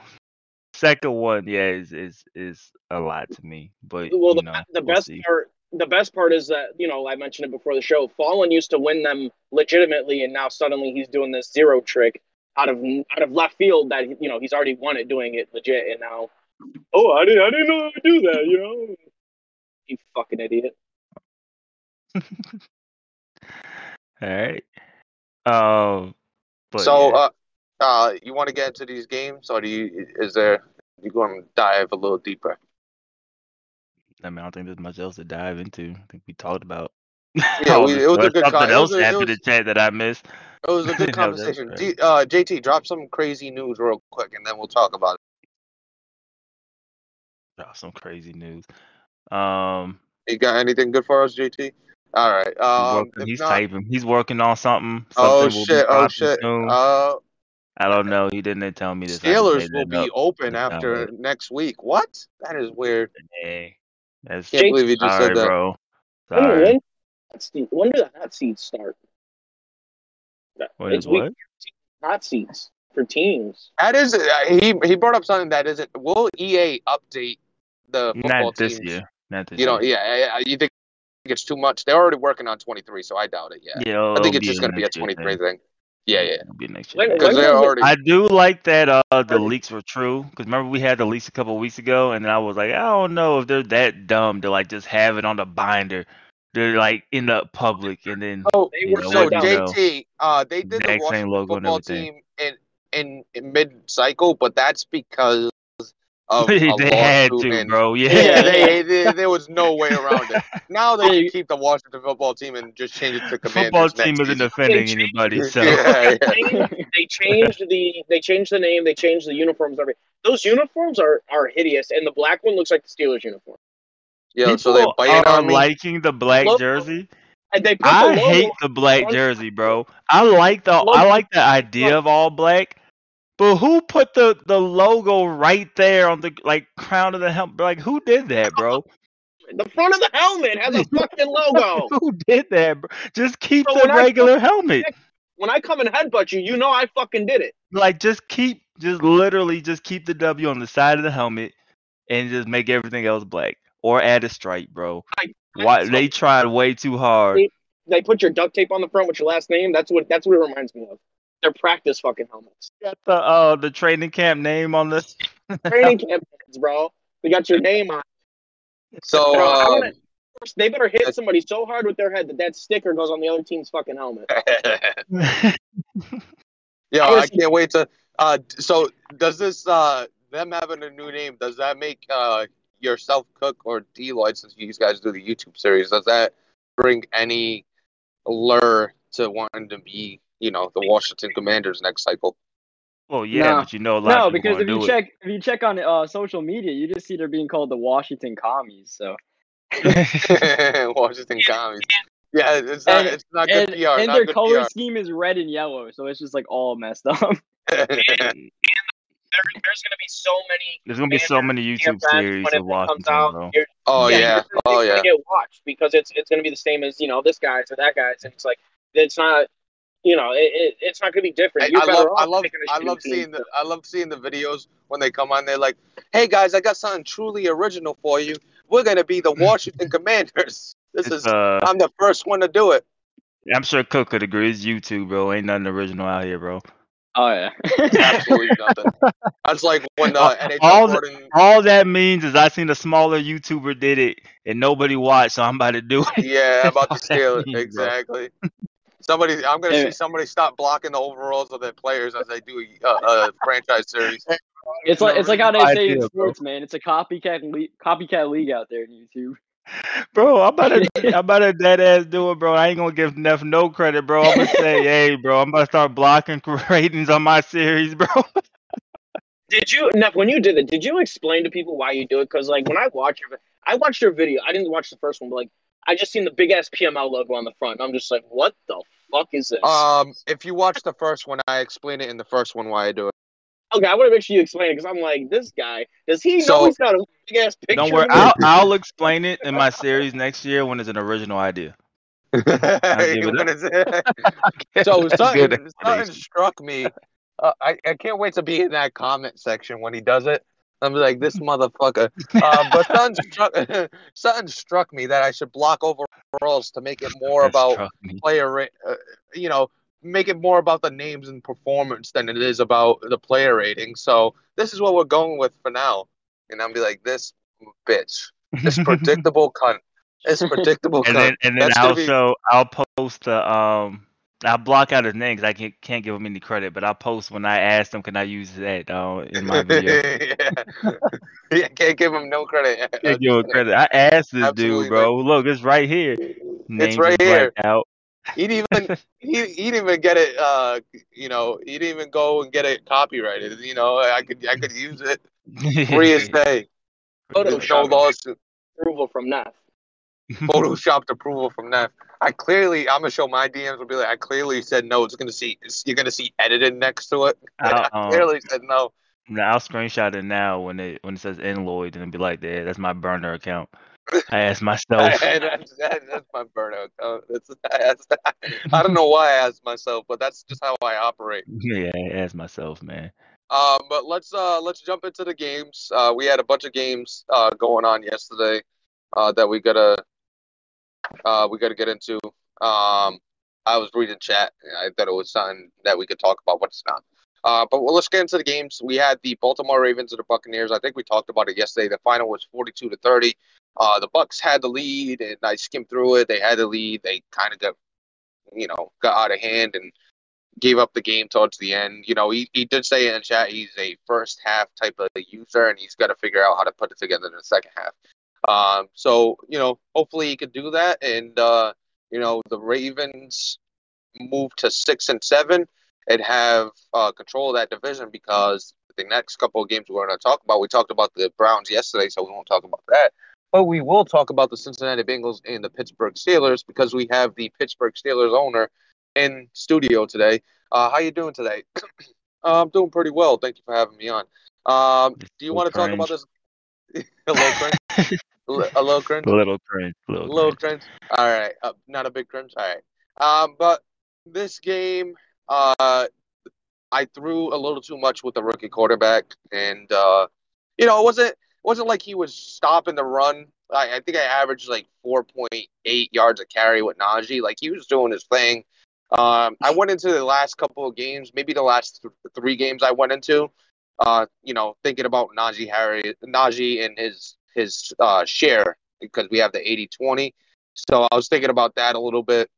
Second one, yeah, is is is a lot to me, but well, the, you know, the we'll best see. part, the best part is that you know I mentioned it before the show. Fallen used to win them legitimately, and now suddenly he's doing this zero trick out of out of left field that you know he's already won it doing it legit, and now, oh, I didn't, I didn't know how to do that, you know. You fucking idiot. All right. Um. But so, yeah. uh, uh, you want to get into these games, or do you? Is there? You going to dive a little deeper? I mean, I don't think there's much else to dive into. I think we talked about. Yeah, we- it was a good Something con- else was happened in was- chat that I missed. It was a good conversation. right. D, uh, JT, drop some crazy news real quick, and then we'll talk about it. Oh, some crazy news. Um, You got anything good for us, JT? All right. he's, Um, working, he's not- typing. He's working on something. Oh Something be shit! Oh shit! soon. Uh, I don't know. He didn't tell me this. Steelers will be up. open after next week. What? That is weird. Hey, that's Can't believe you just sorry, said that. bro. When, Sorry. when, hot seat- when do the hot seats start? What it's is what? hot seats for teams. That is. Uh, he he brought up something that isn't. Will EA update the football Not this teams? year. Not this You know, year. yeah, yeah, You think it's too much? They're already working on 23, so I doubt it. Yeah, Yeah, I think it's just gonna be a 23 thing. thing. Yeah, yeah. It'll be next year. When- Because they're already. I do like that uh the Right. leaks were true because remember we had the leaks a couple weeks ago and then I was like I don't know if they're that dumb to like just have it on the binder they're like in the public and then Oh, They were know, so what you know? JT, uh, they did the same Washington logo and football everything. team in in, in mid cycle, but that's because of a they had to and- bro yeah, Yeah, they, they, there was no way around it. Now they can keep the Washington football team and just change it to the Commanders football team next isn't season. offending They anybody so Yeah, yeah. they changed the they changed the name, they changed the uniforms, everything. Those uniforms are are hideous, and the black one looks like the Steelers uniform. Yeah, so they People biting are on me. liking the black Logo- jersey And they the I hate the black jersey, bro. I like the I like the idea of all black, but who put the the logo right there on the like crown of the helmet? Like who did that, bro? the front of the helmet has a fucking logo. who did that, bro? Just keep So the regular helmet. When I come and headbutt you, you know I fucking did it. Like just keep, just literally just keep the W on the side of the helmet, and just make everything else black or add a stripe, bro. I- Why they tried way too hard. They- They put your duct tape on the front with your last name. That's what that's what it reminds me of. Their practice fucking helmets. Got the uh the training camp name on this. Training camp helmets, bro. We got your name on. So, Bro, um, wanna- They better hit somebody so hard with their head that that sticker goes on the other team's fucking helmet. yeah, I wanna I can't wait to. Uh, so does this uh them having a new name? Does that make uh yourself cook or D Lloyd since you guys do the YouTube series? Does that bring any lure to wanting to be you know the Washington Commanders next cycle? well, yeah, No. but you know a lot No, of because if you do check if you check on uh, social media, you just see they're being called the Washington Commies. So. Washington commies. Yeah, it's not. And- it's not good and, PR. and not their good color PR. scheme is red and yellow, so it's just like all messed up. There, there's gonna be so many. There's gonna be so many YouTube series when of Washington, out. oh yeah. you're- Oh it's yeah. gonna get watched because it's it's gonna be the same as you know this guy's or that guy's, and it's like it's not. You know, it, it, it's not gonna be different. I, You're I love, off I love, picking a I love seeing the, I love seeing the videos when they come on. They're like, "Hey guys, I got something truly original for you. We're gonna be the Washington Commanders. This It's, is, uh, I'm the first one to do it." I'm sure Cook could agree. It's YouTube, bro. Ain't nothing original out here, bro. oh yeah. Absolutely nothing. That's like when the All- NHL all the- brought in. All that means is I seen a smaller YouTuber did it and nobody watched, so I'm about to do it. Yeah, That's about to steal it. means. Exactly. Somebody, I'm gonna Yeah. see somebody stop blocking the overalls of their players as they do a, a franchise series. It's like it's like how they say in idea, bro. sports, man. It's a copycat le- copycat league out there in YouTube. Bro, I'm about to I'm about to dead ass do it, bro. I ain't gonna give Neff no credit, bro. I'm gonna say, hey, bro, I'm about to start blocking ratings on my series, bro. Did you Neff, when you did it? Did you explain to people why you do it? Because like when I watch your, I watched your video. I didn't watch the first one, but like I just seen the big ass PML logo on the front. I'm just like, what the fuck is this? Um, if you watch the first one, I explain it in the first one why I do it. okay, I want to make sure you explain it because I'm like, this guy does he know So- he's got a big ass picture? Don't worry. I'll I'll explain it in my series next year when it's an original idea. give it When up. it's- so Good something, something struck me. Uh, I I can't wait to be in that comment section when he does it. I'm like this motherfucker. Uh, but something struck something struck me that I should block overalls to make it more about player, uh, you know, make it more about the names and performance than it is about the player rating. So this is what we're going with for now. And I'll be like, this bitch, this predictable cunt, this predictable and cunt. then and then That's I'll be- I'll post the um I'll block out his name because I can't can't give him any credit, but I'll post when I asked him can I use that uh, in my video. yeah. yeah, can't give him no credit. Can't give him credit. I asked this Absolutely dude, bro. Look, it's right here. Names right here. blacked out. He didn't even he, he didn't even get it. Uh, you know, he didn't even go and get it copyrighted. You know, I could I could use it free as day. There's no lawsuit. approval from Neff. photoshopped approval from that. I clearly, I'm gonna show my DMs. Will be like, I clearly said no. It's gonna see, it's, you're gonna see edited next to it. I clearly said no. Now I'll screenshot it now when it when it says Enloyd and it'll be like that. That's my burner account. I asked myself. that's, that, that's my burnout. account. That's, that's, I don't know why I asked myself, but that's just how I operate. yeah, I asked myself, man. Um, but let's uh let's jump into the games. Uh, we had a bunch of games uh going on yesterday, uh that we gotta uh we gotta get into. Um, I was reading chat. I thought it was something that we could talk about, but it's not. Uh, but well, let's get into the games. We had the Baltimore Ravens and the Buccaneers. I think we talked about it yesterday. The final was forty-two to thirty. Uh, the Bucks had the lead, and I skimmed through it. They had the lead. They kind of got, you know, got out of hand and gave up the game towards the end. You know, he, he did say in chat he's a first half type of user, and he's got to figure out how to put it together in the second half. Um, so you know, hopefully he could do that, and uh, you know, the Ravens move to six and seven and have uh, control of that division because the next couple of games we're going to talk about. We talked about the Browns yesterday, so we won't talk about that. But we will talk about the Cincinnati Bengals and the Pittsburgh Steelers because we have the Pittsburgh Steelers owner in studio today. Uh, how you doing today? I'm doing pretty well. Thank you for having me on. Um, do you want to talk about this? Hello, cringe. a little cringe. A little cringe. A little, little cringe. cringe. All right, uh, not a big cringe. All right. Um, but this game, uh, I threw a little too much with the rookie quarterback, and uh, you know, it wasn't wasn't like he was stopping the run. I, I think I averaged like four point eight yards a carry with Najee. Like he was doing his thing. Um, I went into the last couple of games, maybe the last th- three games I went into, uh, you know, thinking about Najee Harris, Najee and his his uh, share because we have the 80-20. So I was thinking about that a little bit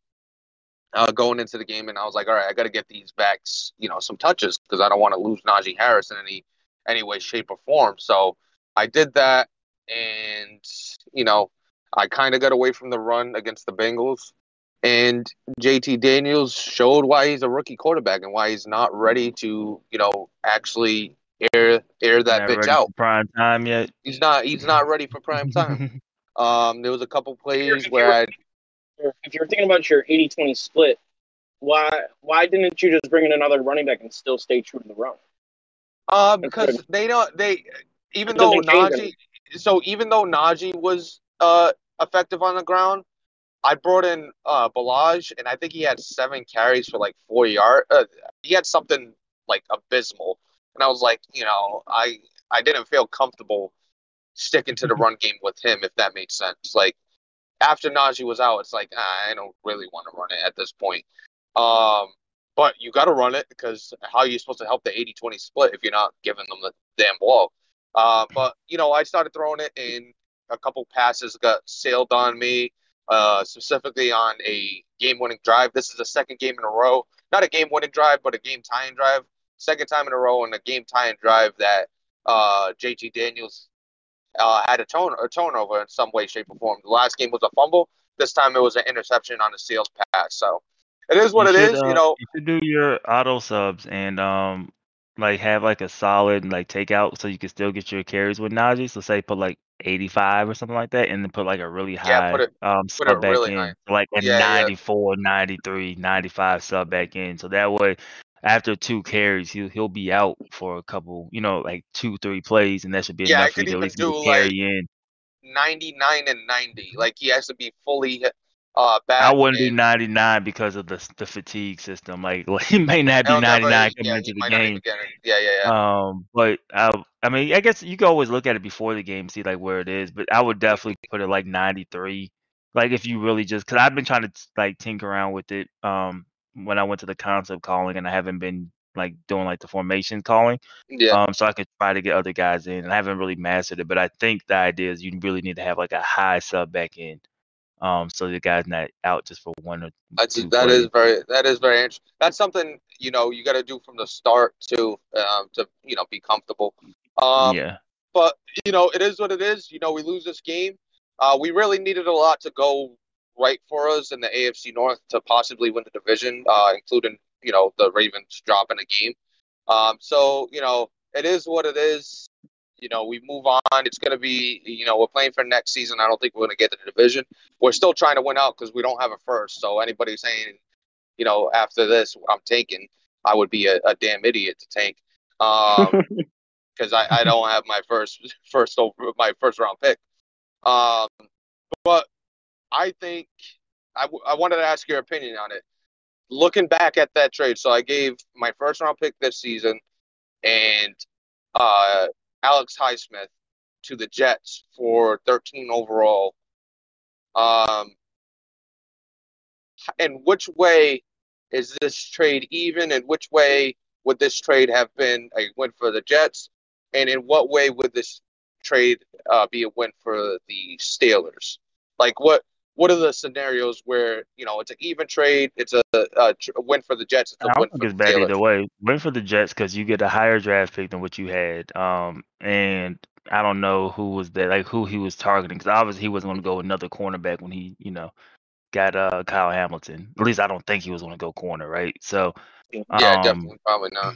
uh, going into the game, and I was like, all right, I got to get these backs, you know, some touches because I don't want to lose Najee Harris in any any way, shape, or form. So I did that, and you know, I kind of got away from the run against the Bengals. And JT Daniels showed why he's a rookie quarterback and why he's not ready to, you know, actually air air that Not bitch ready out. for prime time yet. He's not he's not ready for prime time. Um, there was a couple plays If where I If you're thinking about your 80-20 split, why why didn't you just bring in another running back and still stay true to the run? Uh, because they don't they even though Doesn't Najee so even though Najee was uh effective on the ground, I brought in uh Balaj and I think he had seven carries for like four yard. Uh, he had something like abysmal, and I was like, you know, I I didn't feel comfortable sticking to the run game with him if that made sense. Like after Najee was out, it's like ah, I don't really want to run it at this point. Um, but you got to run it because how are you supposed to help the 80-20 split if you're not giving them the damn ball? Uh, but you know, I started throwing it, and a couple passes got sailed on me, uh, specifically on a game-winning drive. This is the second game in a row, not a game-winning drive, but a game-tying drive. Second time in a row, in a game-tying drive that uh, JT Daniels uh, had a, turn- a turnover in some way, shape, or form. The last game was a fumble. This time it was an interception on a seals pass. So it is what You it should, is. uh, You know, You should do your auto subs and um like have like a solid like takeout so you can still get your carries with Najee. So say put like 85 or something like that, and then put like a really high Yeah, put it- um put sub back really in, high. like a Yeah, yeah. 94, 93, 95 sub back in. So that way, after two carries, he'll he'll be out for a couple, you know, like two three plays, and that should be Yeah, enough for to at least do, carry like, in. 99 and 90. Like he has to be fully uh back. I wouldn't do and 99 because of the the fatigue system. Like, like he may not be he'll never- 99 coming yeah, into the game. even get it. Yeah, yeah, yeah. Um, but I, I mean, I guess you can always look at it before the game, see like where it is. But I would definitely put it like 93. Like if you really just, cause I've been trying to like tinker around with it. Um, when I went to the concept calling, and I haven't been like doing like the formation calling. yeah. Um, so I could try to get other guys in, and I haven't really mastered it. But I think the idea is you really need to have like a high sub back end. Um, so the guy's not out just for one or That's two that is very that is very interesting. That's something you know you got to do from the start to um, to you know be comfortable. Um, yeah. but you know it is what it is. You know we lose this game. Uh, we really needed a lot to go right for us in the AFC North to possibly win the division, uh, including you know the Ravens dropping a game. Um, so you know it is what it is. You know we move on. It's gonna be you know we're playing for next season. I don't think we're gonna get to the division. We're still trying to win out because we don't have a first. So anybody saying you know after this I'm taking, I would be a, a damn idiot to tank. Um, because I, I don't have my first first over my first round pick. Um, but I think I, w- I wanted to ask your opinion on it. Looking back at that trade, so I gave my first round pick this season and uh, Alex Highsmith to the Jets for 13 overall. Um, and which way is this trade even, and which way would this trade have been a win for the Jets? And in what way would this trade uh, be a win for the Steelers? Like what what are the scenarios where you know it's an even trade, it's a, a, a win for the Jets, it's I a don't win think it's bad either way. Win for the Jets because you get a higher draft pick than what you had. Um, and I don't know who was that, like who he was targeting, because obviously he wasn't going to go another cornerback when he, you know, got uh Kyle Hamilton. At least I don't think he was going to go corner, right? So, Yeah, um, definitely, probably not.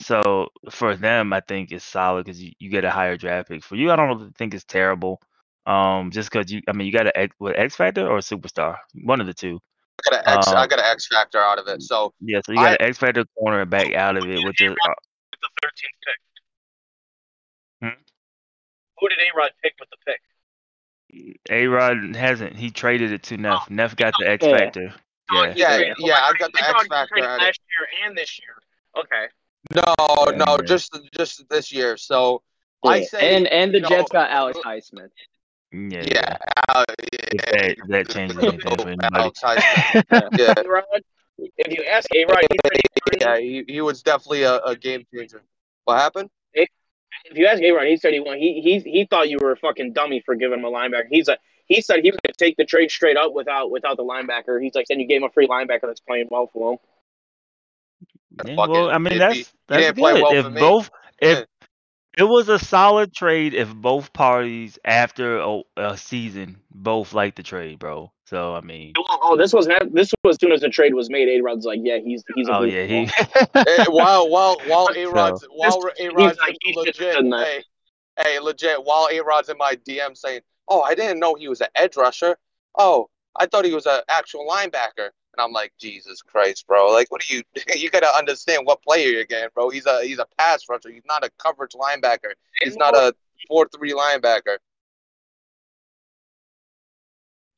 so for them, I think it's solid because you, you get a higher draft pick. For you, I don't think it's terrible. Um, just because you, I mean, you got an X, what, X Factor or a Superstar, one of the two. I got an X, I um, got an X factor out of it. So Yeah, so you got I- an X Factor corner back out of it, which is uh, with the 13th pick? Hmm? Who did A Rod pick with the pick? A Rod hasn't. He traded it to Neff. Neff got the X Yeah. Factor. Oh, Yeah. Yeah, traded- yeah, I got the X Factor. traded last year and this year. Okay. no, no, just just this year. So I say and and the you know, Jets got Alex Highsmith. Yeah. yeah, uh, If yeah, that, if that changes anything for anybody. Yeah, Rod, if you ask A Rod, he yeah, he, he was definitely a, a game changer. What happened? if you ask A Rod, he said he won. He he he thought you were a fucking dummy for giving him a linebacker. He's a he said he was gonna take the trade straight up without without the linebacker. He's like, then you gave him a free linebacker that's playing well for him. Yeah, well, it. I mean He- that's he- he that's didn't good. well if for me. both if Yeah. It was a solid trade, if both parties after a, a season both like the trade, bro. So I mean, Oh, oh, this was this was as soon as the trade was made. A Rod's like, yeah, he's he's a oh yeah, he. Eh, while while while A Rod's while A Rod's like, he legit, hey, hey, legit. While A Rod's in my DM saying, "Oh, I didn't know he was an edge rusher. Oh, I thought he was an actual linebacker." And I'm like, Jesus Christ, bro! Like, what do you? You gotta understand what player you're getting, bro. He's a he's a pass rusher. He's not a coverage linebacker. He's not a four three linebacker.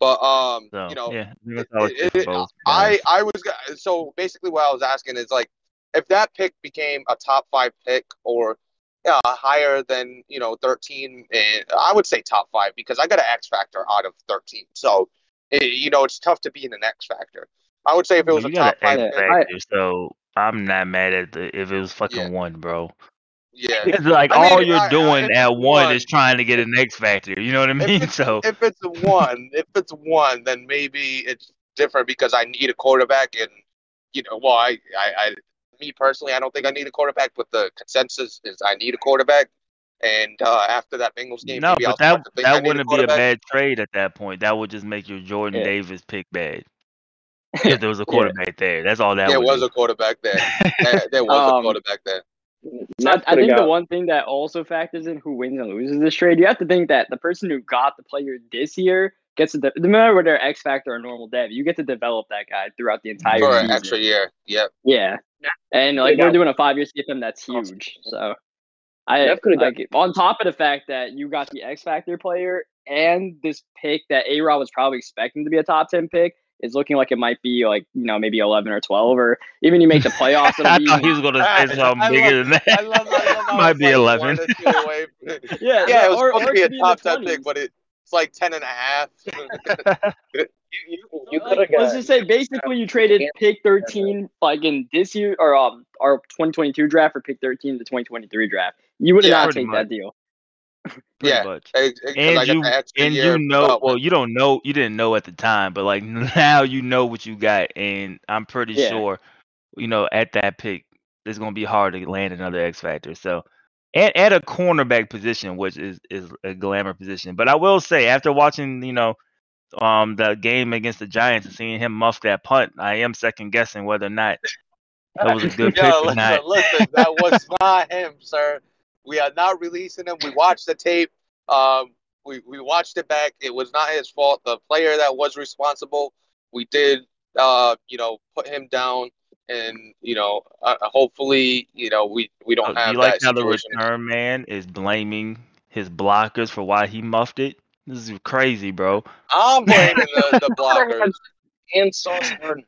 But um, so you know, yeah, that's how it- it- both. I. I was so basically what I was asking is like if that pick became a top five pick or yeah higher than you know thirteen and I would say top five because I got an X factor out of thirteen so it, you know it's tough to be in an X factor I would say if it was you a top five X pick I- factor, so I'm not mad at the if it was fucking Yeah. one, bro. yeah It's like I mean, all you're I- doing if at one one- is trying to get an X factor. You know what I mean? it's- So if it's a one if it's one then maybe it's different because I need a quarterback and you know well I I, I me personally I don't think I need a quarterback but the consensus is I need a quarterback and uh, after that Bengals game no, maybe I'll but that start to think I that wouldn't be a bad trade at that point. That would just make your Jordan Yeah. Davis pick bad. If there was a quarterback there, that's all that there was do. a quarterback there there, there was Um, a quarterback there I, I coulda think the one thing that also factors in who wins and loses this trade, you have to think that the person who got the player this year gets to, de- no matter whether they're X Factor or normal dev, you get to develop that guy throughout the entire for season. an extra year. Yep. Yeah. And like we're doing a five year CFM that's huge. So I coulda got- like on top of the fact that you got the X Factor player and this pick that A Rod was probably expecting to be a top ten pick is looking like it might be like, you know, maybe eleven or twelve or even you make the playoffs I it'll thought be he was gonna I- say something I bigger love- than that. I love. I love how Might be like eleven. one or two away. Yeah, Yeah, it was or- supposed or to be a could top ten pick, 20s. but it's like ten and a half. You, you, you Like, could have let's just say basically you traded pick 13 like in this year or um our 2022 draft or pick 13 the 2023 draft. You would have Yeah, not pretty take much. that deal. Pretty Yeah. much. Eh, eh, 'cause I And you and you know well you don't know you didn't know at the time but like now you know what you got and i'm pretty Yeah. sure you know at that pick it's going to be hard to land another x factor so at, at a cornerback position which is is a glamour position but i will say after watching you know um the game against the giants and seeing him muff that punt i am second guessing whether or not that was a good pick Yo, or listen, not listen, that was not him, sir. We are not releasing him. We watched the tape. Um, we, we watched it back. It was not his fault. The player that was responsible, we did, uh, you know, put him down, and you know, uh, hopefully, you know, we we Oh, don't do have you like that how the return man is blaming his blockers for why he muffed it? This is crazy, bro. I'm blaming the, the blockers. and Sauce Gardner.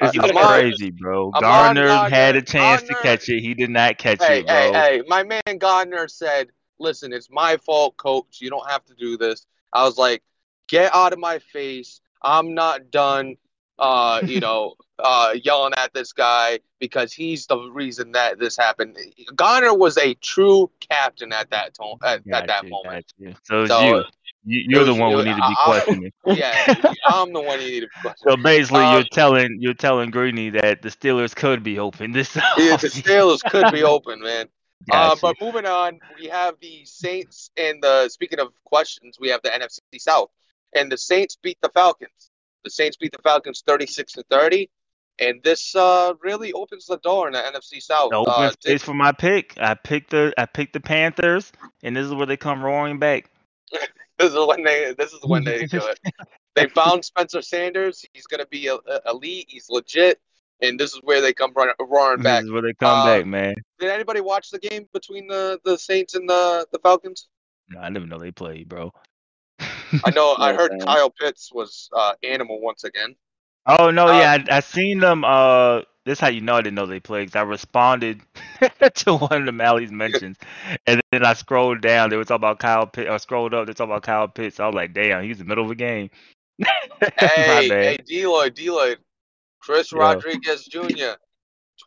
This Uh, is crazy, bro. Gardner had a Gardner- chance to catch it. He did not catch Hey, it, bro. hey, hey! My man Gardner said, "Listen, it's my fault, coach. You don't have to do this." I was like, "Get out of my face! I'm not done." Uh, you know, uh, yelling at this guy because he's the reason that this happened. Gardner was a true captain at that tone at, at that you, moment. So So, you. You. You're the one we need to be I- I- questioning. Yeah, I'm the one you need to. So basically, Um, you're telling you're telling Greeny that the Steelers could be open this. Yeah, the. Steelers could be open, man. Uh, but moving on, we have the Saints and the. Speaking of questions, we have the NFC South, and the Saints beat the Falcons. The Saints beat the Falcons thirty-six to thirty, and this uh, really opens the door in the NFC South. The open Uh, space for my pick. I picked the I picked the Panthers, and this is where they come roaring back. This is when they. This is when they do it. They found Spencer Sanders. He's gonna be a, a- elite. He's legit, and this is where they come run, roaring back. This is where they come Uh, back, man. Did anybody watch the game between the, the Saints and the the Falcons? No, I didn't know they played, bro. I know. I heard thanks. Kyle Pitts was uh, animal once again. Oh no, Uh, yeah, I, I seen them. Uh, this how you know I didn't know they played. 'cause I responded to one of the Mally's mentions, and then I scrolled down. They were talking about Kyle Pitts. I scrolled up. They talking about Kyle Pitts. I was like, damn, he's in the middle of a game. Hey, hey, D Lloyd, Deloy, Chris Yeah. Rodriguez Jr.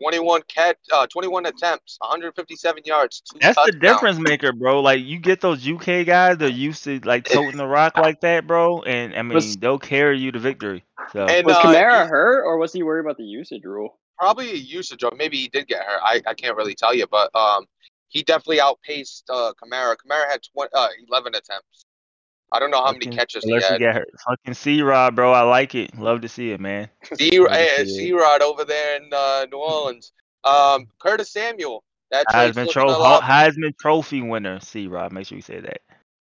21 catch, uh, 21 attempts, 157 yards, two That's the difference maker, bro. Like you get those UK guys, they're used to like toting the rock like that, bro. And I mean, Was- they'll carry you to victory. So And Was uh, Kamara hurt or was he worried about the usage rule? Probably a usage, or maybe he did get hurt. I, I can't really tell you, but um, he definitely outpaced uh, Kamara. Kamara had 20, uh, 11 attempts. I don't know how many catches he had. get hurt. Fucking C Rod, bro. I like it. Love to see it, man. C Rod over there in uh, New Orleans. Um, Curtis Samuel. That Heisman, tro- Heisman Trophy winner, C Rod. Make sure you say that.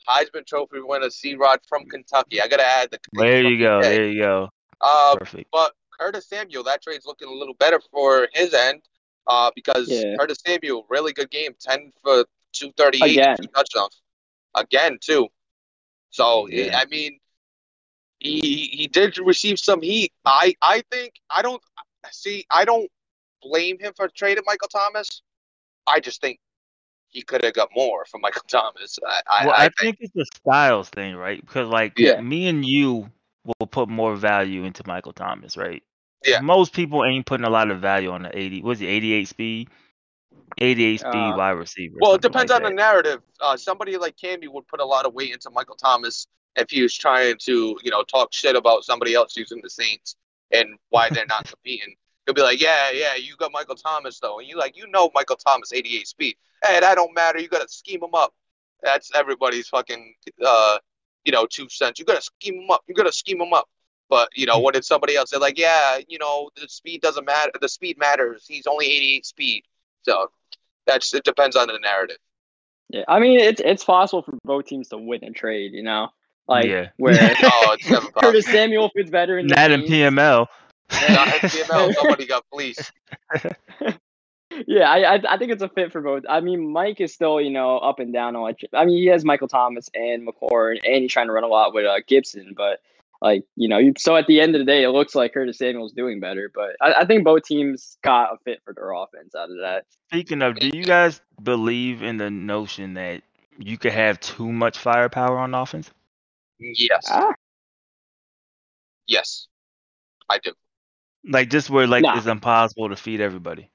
Heisman Trophy winner C Rod from Kentucky. I gotta add the. There you go. There you go. Uh, Perfect. but Curtis Samuel, that trade's looking a little better for his end. Uh, because Yeah. Curtis Samuel, really good game, ten for two thirty eight, Again. two touchdowns, again too. So Yeah. I mean, he he did receive some heat. I I think I don't see. I don't blame him for trading Michael Thomas. I just think he could have got more from Michael Thomas. I, I, well, I I, think think it's a styles thing, right? Because like Yeah. me and you will put more value into Michael Thomas, right? Yeah. Most people ain't putting a lot of value on the eighty. Was it eighty eight speed? Eighty eight speed Uh, wide receiver. Well, it depends like on the narrative. Uh, somebody like candy would put a lot of weight into Michael Thomas if he was trying to, you know, talk shit about somebody else using the Saints and why they're not competing. He'll be like, "Yeah, yeah, you got Michael Thomas though," and you like, you know, Michael Thomas, 88 speed. Hey, that don't matter. You got to scheme him up. That's everybody's fucking, uh, you know, two cents. You got to scheme him up. You got to scheme him up. But you know, when it's somebody else, they're like, "Yeah, you know, the speed doesn't matter. The speed matters. He's only 88 speed." So That's it depends on the narrative. Yeah, I mean it's it's possible for both teams to win a trade. You know, like Yeah. where No, it's never possible. Curtis Samuel fits better in that and in Saints. PML. Not PML, nobody got fleeced. Yeah, I, I I think it's a fit for both. I mean, Mike is still you know up and down on. I mean, he has Michael Thomas and McCord, and he's trying to run a lot with uh, Gibson. But like you know, you, so at the end of the day, it looks like Curtis Samuel's doing better. But I, I think both teams got a fit for their offense out of that. Speaking of, do you guys believe in the notion that you could have too much firepower on offense? Yes, Ah, yes, I do. Like just where like Nah. it's impossible to feed everybody,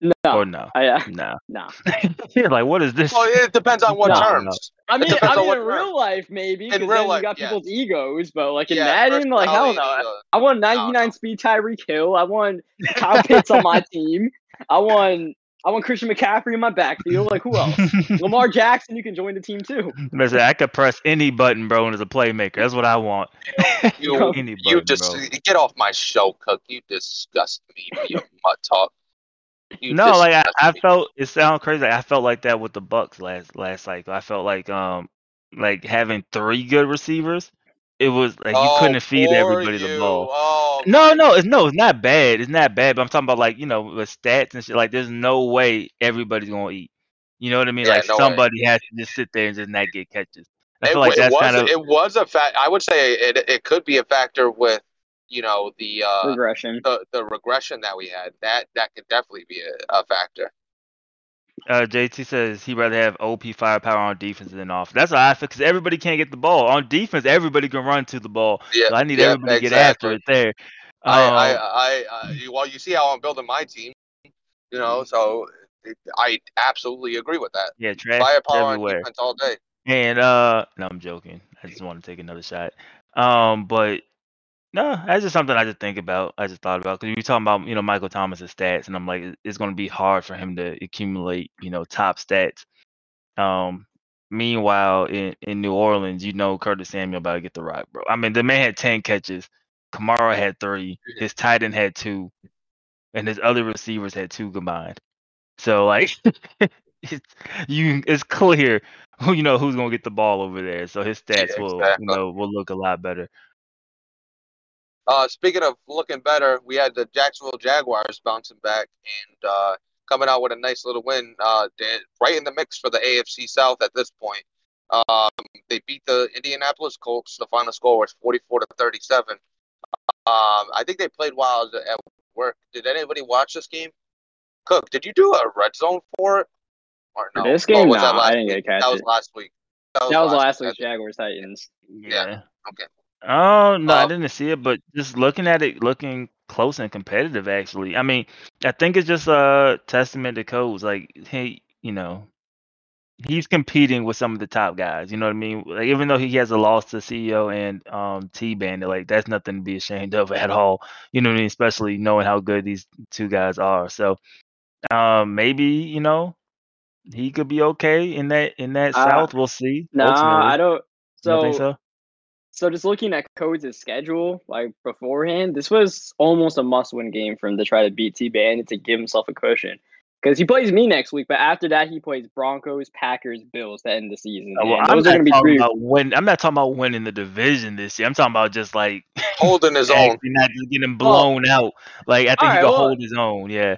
no, or no? I, uh, No. no. You're like, what is this? Well, it depends on what No. terms. I mean, I on mean, what in term. real life, maybe. In 'cause real then life, you got yes. people's egos, but like in Yeah, Madden, like hell no. uh, I want 99 no. speed Tyreek Hill. I want Kyle Pitts on my team. I want I want Christian McCaffrey in my backfield. Like who else? Lamar Jackson, you can join the team too. Listen, I could press any button, bro, and as a playmaker. That's what I want. You, any you button, just bro. get off my show, Cook. You disgust me with your mutt talk. You no, like I, I felt it sounds crazy. I felt like that with the Bucks last last cycle. I felt like um like having three good receivers. It was like you Oh, couldn't feed everybody the ball. Oh, No, no, it's no, it's not bad. It's not bad. But I'm talking about like you know with stats and shit. Like there's no way everybody's gonna eat. You know what I mean? Yeah, like no way. somebody has to just sit there and just not get catches. I it, feel like it that's was kind of it was a fact. I would say it it could be a factor with you know the uh Regression. the, the regression that we had. That that could definitely be a, a factor. Uh, JT says he'd rather have OP firepower on defense than off. That's what I feel because everybody can't get the ball on defense. Everybody can run to the ball. Yeah, So I need yeah, everybody to get after it there. I, Um, I, I, uh, you- well, you see how I'm building my team, you know, so it, I absolutely agree with that. yeah, trash Firepower on everywhere. defense all day. And uh, no, I'm joking. I just want to take another shot. Um, but no, that's just something I just think about. I just thought about because you're talking about you know Michael Thomas's stats, and I'm like, it- it's going to be hard for him to accumulate you know top stats. Um, meanwhile in in New Orleans, you know Curtis Samuel about to get the rock, bro. I mean, the man had ten catches. Kamara had three. His tight end had two, and his other receivers had two combined. So like, it's you. It's clear who you know who's gonna get the ball over there. So his stats Yeah, will exactly. you know will look a lot better. Uh, speaking of looking better, we had the Jacksonville Jaguars bouncing back and uh, coming out with a nice little win. Uh, right in the mix for the AFC South at this point. Um, they beat the Indianapolis Colts. The final score was 44 to 37. Um, I think they played while at work. Did anybody watch this game? Cook, did you do a red zone for it? Or For no? this Or game, was that no, last I didn't get week? to catch That was last week. That was last week. week's Jaguars Titans. Yeah. Okay. Oh no, I Um, didn't see it, but just looking at it, looking close and competitive. Actually, I mean, I think it's just a testament to Codes. Like he, you know, he's competing with some of the top guys. You know what I mean? Like even though he has a loss to CEO and um T Bandit, like that's nothing to be ashamed of at all. You know what I mean? Especially knowing how good these two guys are. So, um, maybe you know he could be okay in that in that Uh, South. We'll see. Nah, ultimately. I don't. You don't think so? So just looking at Codes' schedule, like beforehand, this was almost a must-win game for him to try to beat T Bandit to give himself a cushion. Because he plays me next week, but after that he plays Broncos, Packers, Bills to end the season. Uh, Well, I'm those are not going to be talking three. about win. I'm not talking about winning the division this year. I'm talking about just like Holding his own. actually not just getting blown out. Like I think he can well- hold his own. Yeah.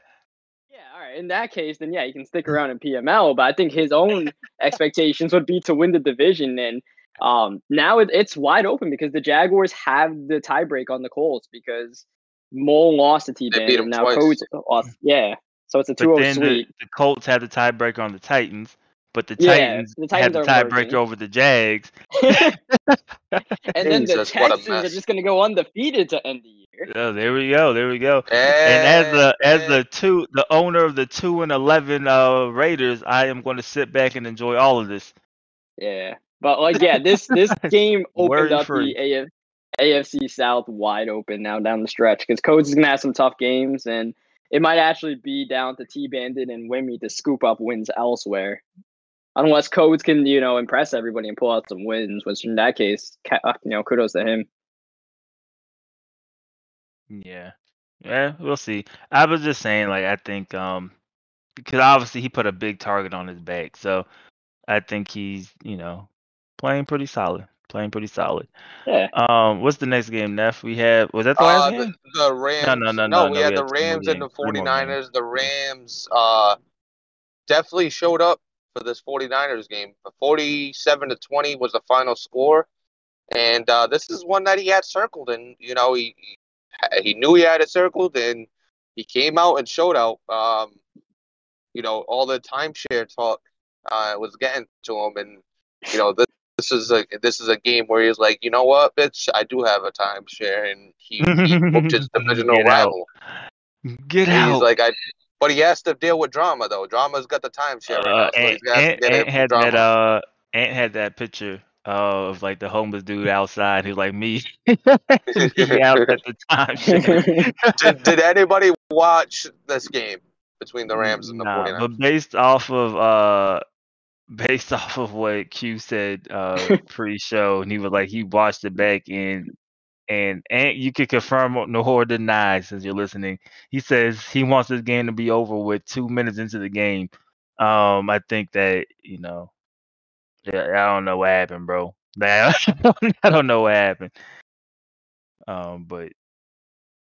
Yeah, all right. In that case, then yeah, he can stick around in PML. But I think his own expectations would be to win the division. And um, now it, it's wide open because the Jaguars have the tiebreak on the Colts because Mole lost to T They beat him Now twice. Codes lost. Yeah. So it's a 2 then the, sweep. the Colts have the tiebreaker on the Titans, but the Yeah, Titans, the Titans have the tiebreaker over the Jags. and then the Jesus, what a Texans are just going to go undefeated to end the year. Oh, there we go. There we go. And, And as the as the two the owner of the two and eleven uh Raiders, I am going to sit back and enjoy all of this. Yeah, but like, yeah, this this game opened up the AF, AFC South wide open now down the stretch because Codes is gonna have some tough games, and it might actually be down to T Bandit and Wimmy to scoop up wins elsewhere, unless Codes can you know impress everybody and pull out some wins. Which in that case, ca- uh, you know, kudos to him. Yeah. Yeah, we'll see. I was just saying, like, I think um because obviously he put a big target on his back. So I think he's you know playing pretty solid. Playing pretty solid. Yeah. Um, what's the next game, Neff? We have was that the last Uh, game? the, the Rams. no, no, no, no, we no, had we the had two more Rams and the games, three 49ers. The Rams uh, definitely showed up for this 49ers game. 47 to 20 was the final score. And uh, this is one that he had circled. And, you know, he, he he knew he had it circled and he came out and showed out. Um, you know, all the timeshare talk uh, was getting to him. And, you know, this, this is a this is a game where he's like, you know what, bitch, I do have a timeshare, and he, he booked his divisional Get out. rival. Get And out. He's like, I, but he has to deal with drama though. Drama's got the timeshare right uh, now, so Ant, he's got to Ant, get Ant it had drama. that uh Ant had that picture of like the homeless dude outside. Was like me. me out at the time. did, did anybody watch this game between the Rams and the Nah, 49ers? but based off of uh based off of what Q said uh pre-show, and he was like he watched it back and and and you can confirm or- nor deny since you're listening. He says he wants this game to be over with two minutes into the game. Um, I think that you know, yeah, I don't know what happened, bro. I don't know what happened. Um, but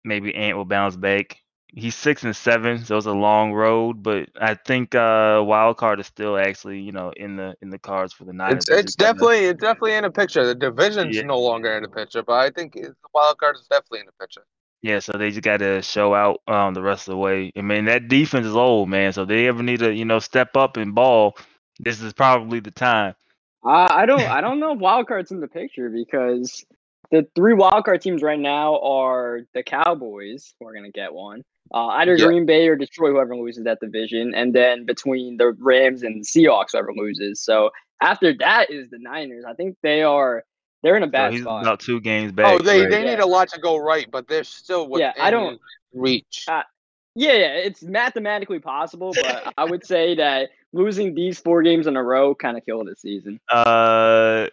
maybe Ant will bounce back. He's six and seven, so it's a long road. But I think uh, wild card is still actually, you know, in the in the cards for the Niners. It's it's just gotta- definitely it's definitely in the picture. The division's Yeah. no longer in the picture, but I think the wild card is definitely in the picture. yeah. So they just got to show out um the rest of the way. I mean, that defense is old, man. So if they ever need to, you know, step up and ball. This is probably the time. Uh, I don't I don't know if wildcard's in the picture because the three wild card teams right now are the Cowboys, who are gonna get one. Uh, either Yeah. Green Bay or Detroit, whoever loses that division, and then between the Rams and the Seahawks, whoever loses. So after that is the Niners. I think they are they're in a So bad he's spot. about two games back. Oh, they right? they Yeah. need a lot to go right, but they're still within Yeah, I don't- reach. Uh, Yeah, yeah, it's mathematically possible, but I would say that losing these four games in a row kind of killed the season. Uh,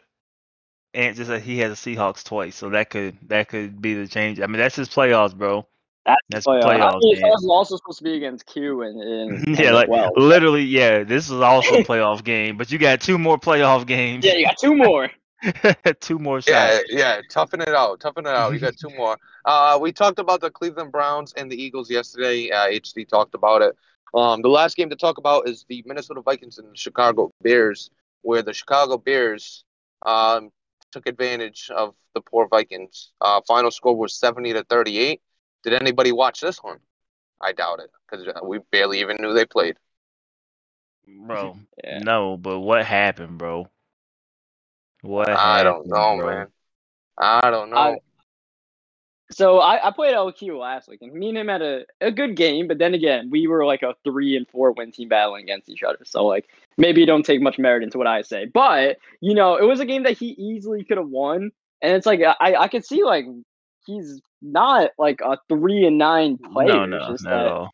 Ant just said he has the Seahawks twice, so that could that could be the change. I mean, that's his playoffs, bro. That's, That's playoff. I playoffs, mean, man. it's also supposed to be against Q and, and yeah, like well. literally, yeah. This is also a playoff game, but you got two more playoff games. Yeah, you got two more. two more shots. Yeah, yeah, toughen it out, toughen it out. You got two more. Uh, we talked about the Cleveland Browns and the Eagles yesterday. Uh, HD talked about it. Um, the last game to talk about is the Minnesota Vikings and the Chicago Bears, where the Chicago Bears um, took advantage of the poor Vikings. Uh, final score was seventy to thirty-eight. Did anybody watch this one? I doubt it because uh, we barely even knew they played. bro. Yeah. No, but what happened, bro? What? I don't know, bro? man. I don't know. I- So I, I played LQ last week, and me and him had a, a good game. But then again, we were like a three and four win team battling against each other. So like maybe you don't take much merit into what I say, but you know it was a game that he easily could have won. And it's like I I could see like he's not like a three and nine player. No, no, that-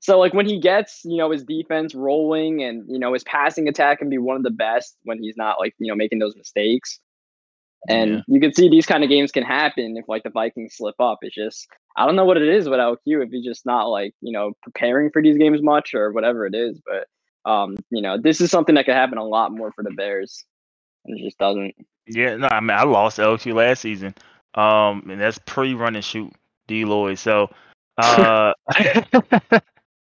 So like when he gets, you know, his defense rolling and you know his passing attack can be one of the best when he's not like, you know, making those mistakes. And Yeah. you can see these kind of games can happen if like the Vikings slip up. It's just I don't know what it is with LQ if he's just not like, you know, preparing for these games much or whatever it is, but um, you know, this is something that could happen a lot more for the Bears. And it just doesn't. Yeah, no, I mean I lost LQ last season. Um, and that's pre-run and shoot D Lloyd. So, uh,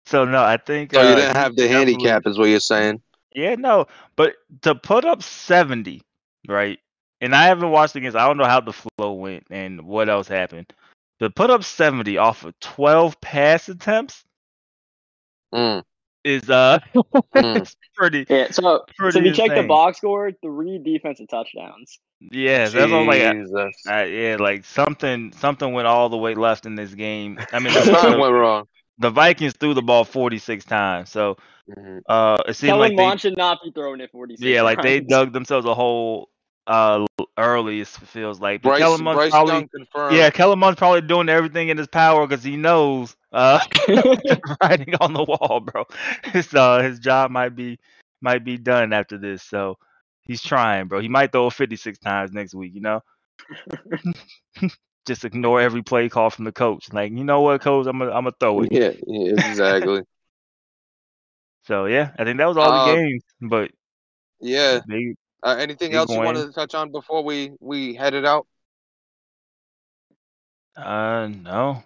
so no, I think. so uh, you didn't have the handicap, is what you're saying? Yeah, no, but to put up seventy, right? And I haven't watched against. I don't know how the flow went and what else happened. To put up seventy off of twelve pass attempts Mm, is uh, Mm. pretty. Yeah, so so Pretty if you check the box score, three defensive touchdowns. Yeah, that's what I'm like. Jesus. Uh, yeah, like something something went all the way left in this game. I mean, the, Something went wrong. the Vikings threw the ball 46 times, so Mhm. uh, it seemed Kellen like Mond they, should not be throwing it 46 yeah, like they dug themselves a hole uh early. It feels like Bryce, Kellen Mond's Bryce probably Young confirmed. yeah, Kellen Mond's probably doing everything in his power because he knows uh writing on the wall, bro. His uh his job might be might be done after this, so he's trying, bro. He might throw 56 times next week, you know. Just ignore every play call from the coach. Like, you know what, coach, I'm gonna I'm gonna throw it. Yeah, yeah, exactly. So yeah, I think that was all Uh, the games. But Yeah. they, Uh, anything else you wanted to touch on before we we headed out? uh, no.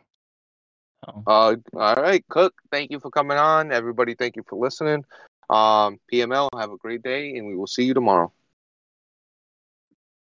No. Uh, all right, Cook. Thank you for coming on. Everybody, thank you for listening. Um, PML, have a great day, and we will see you tomorrow.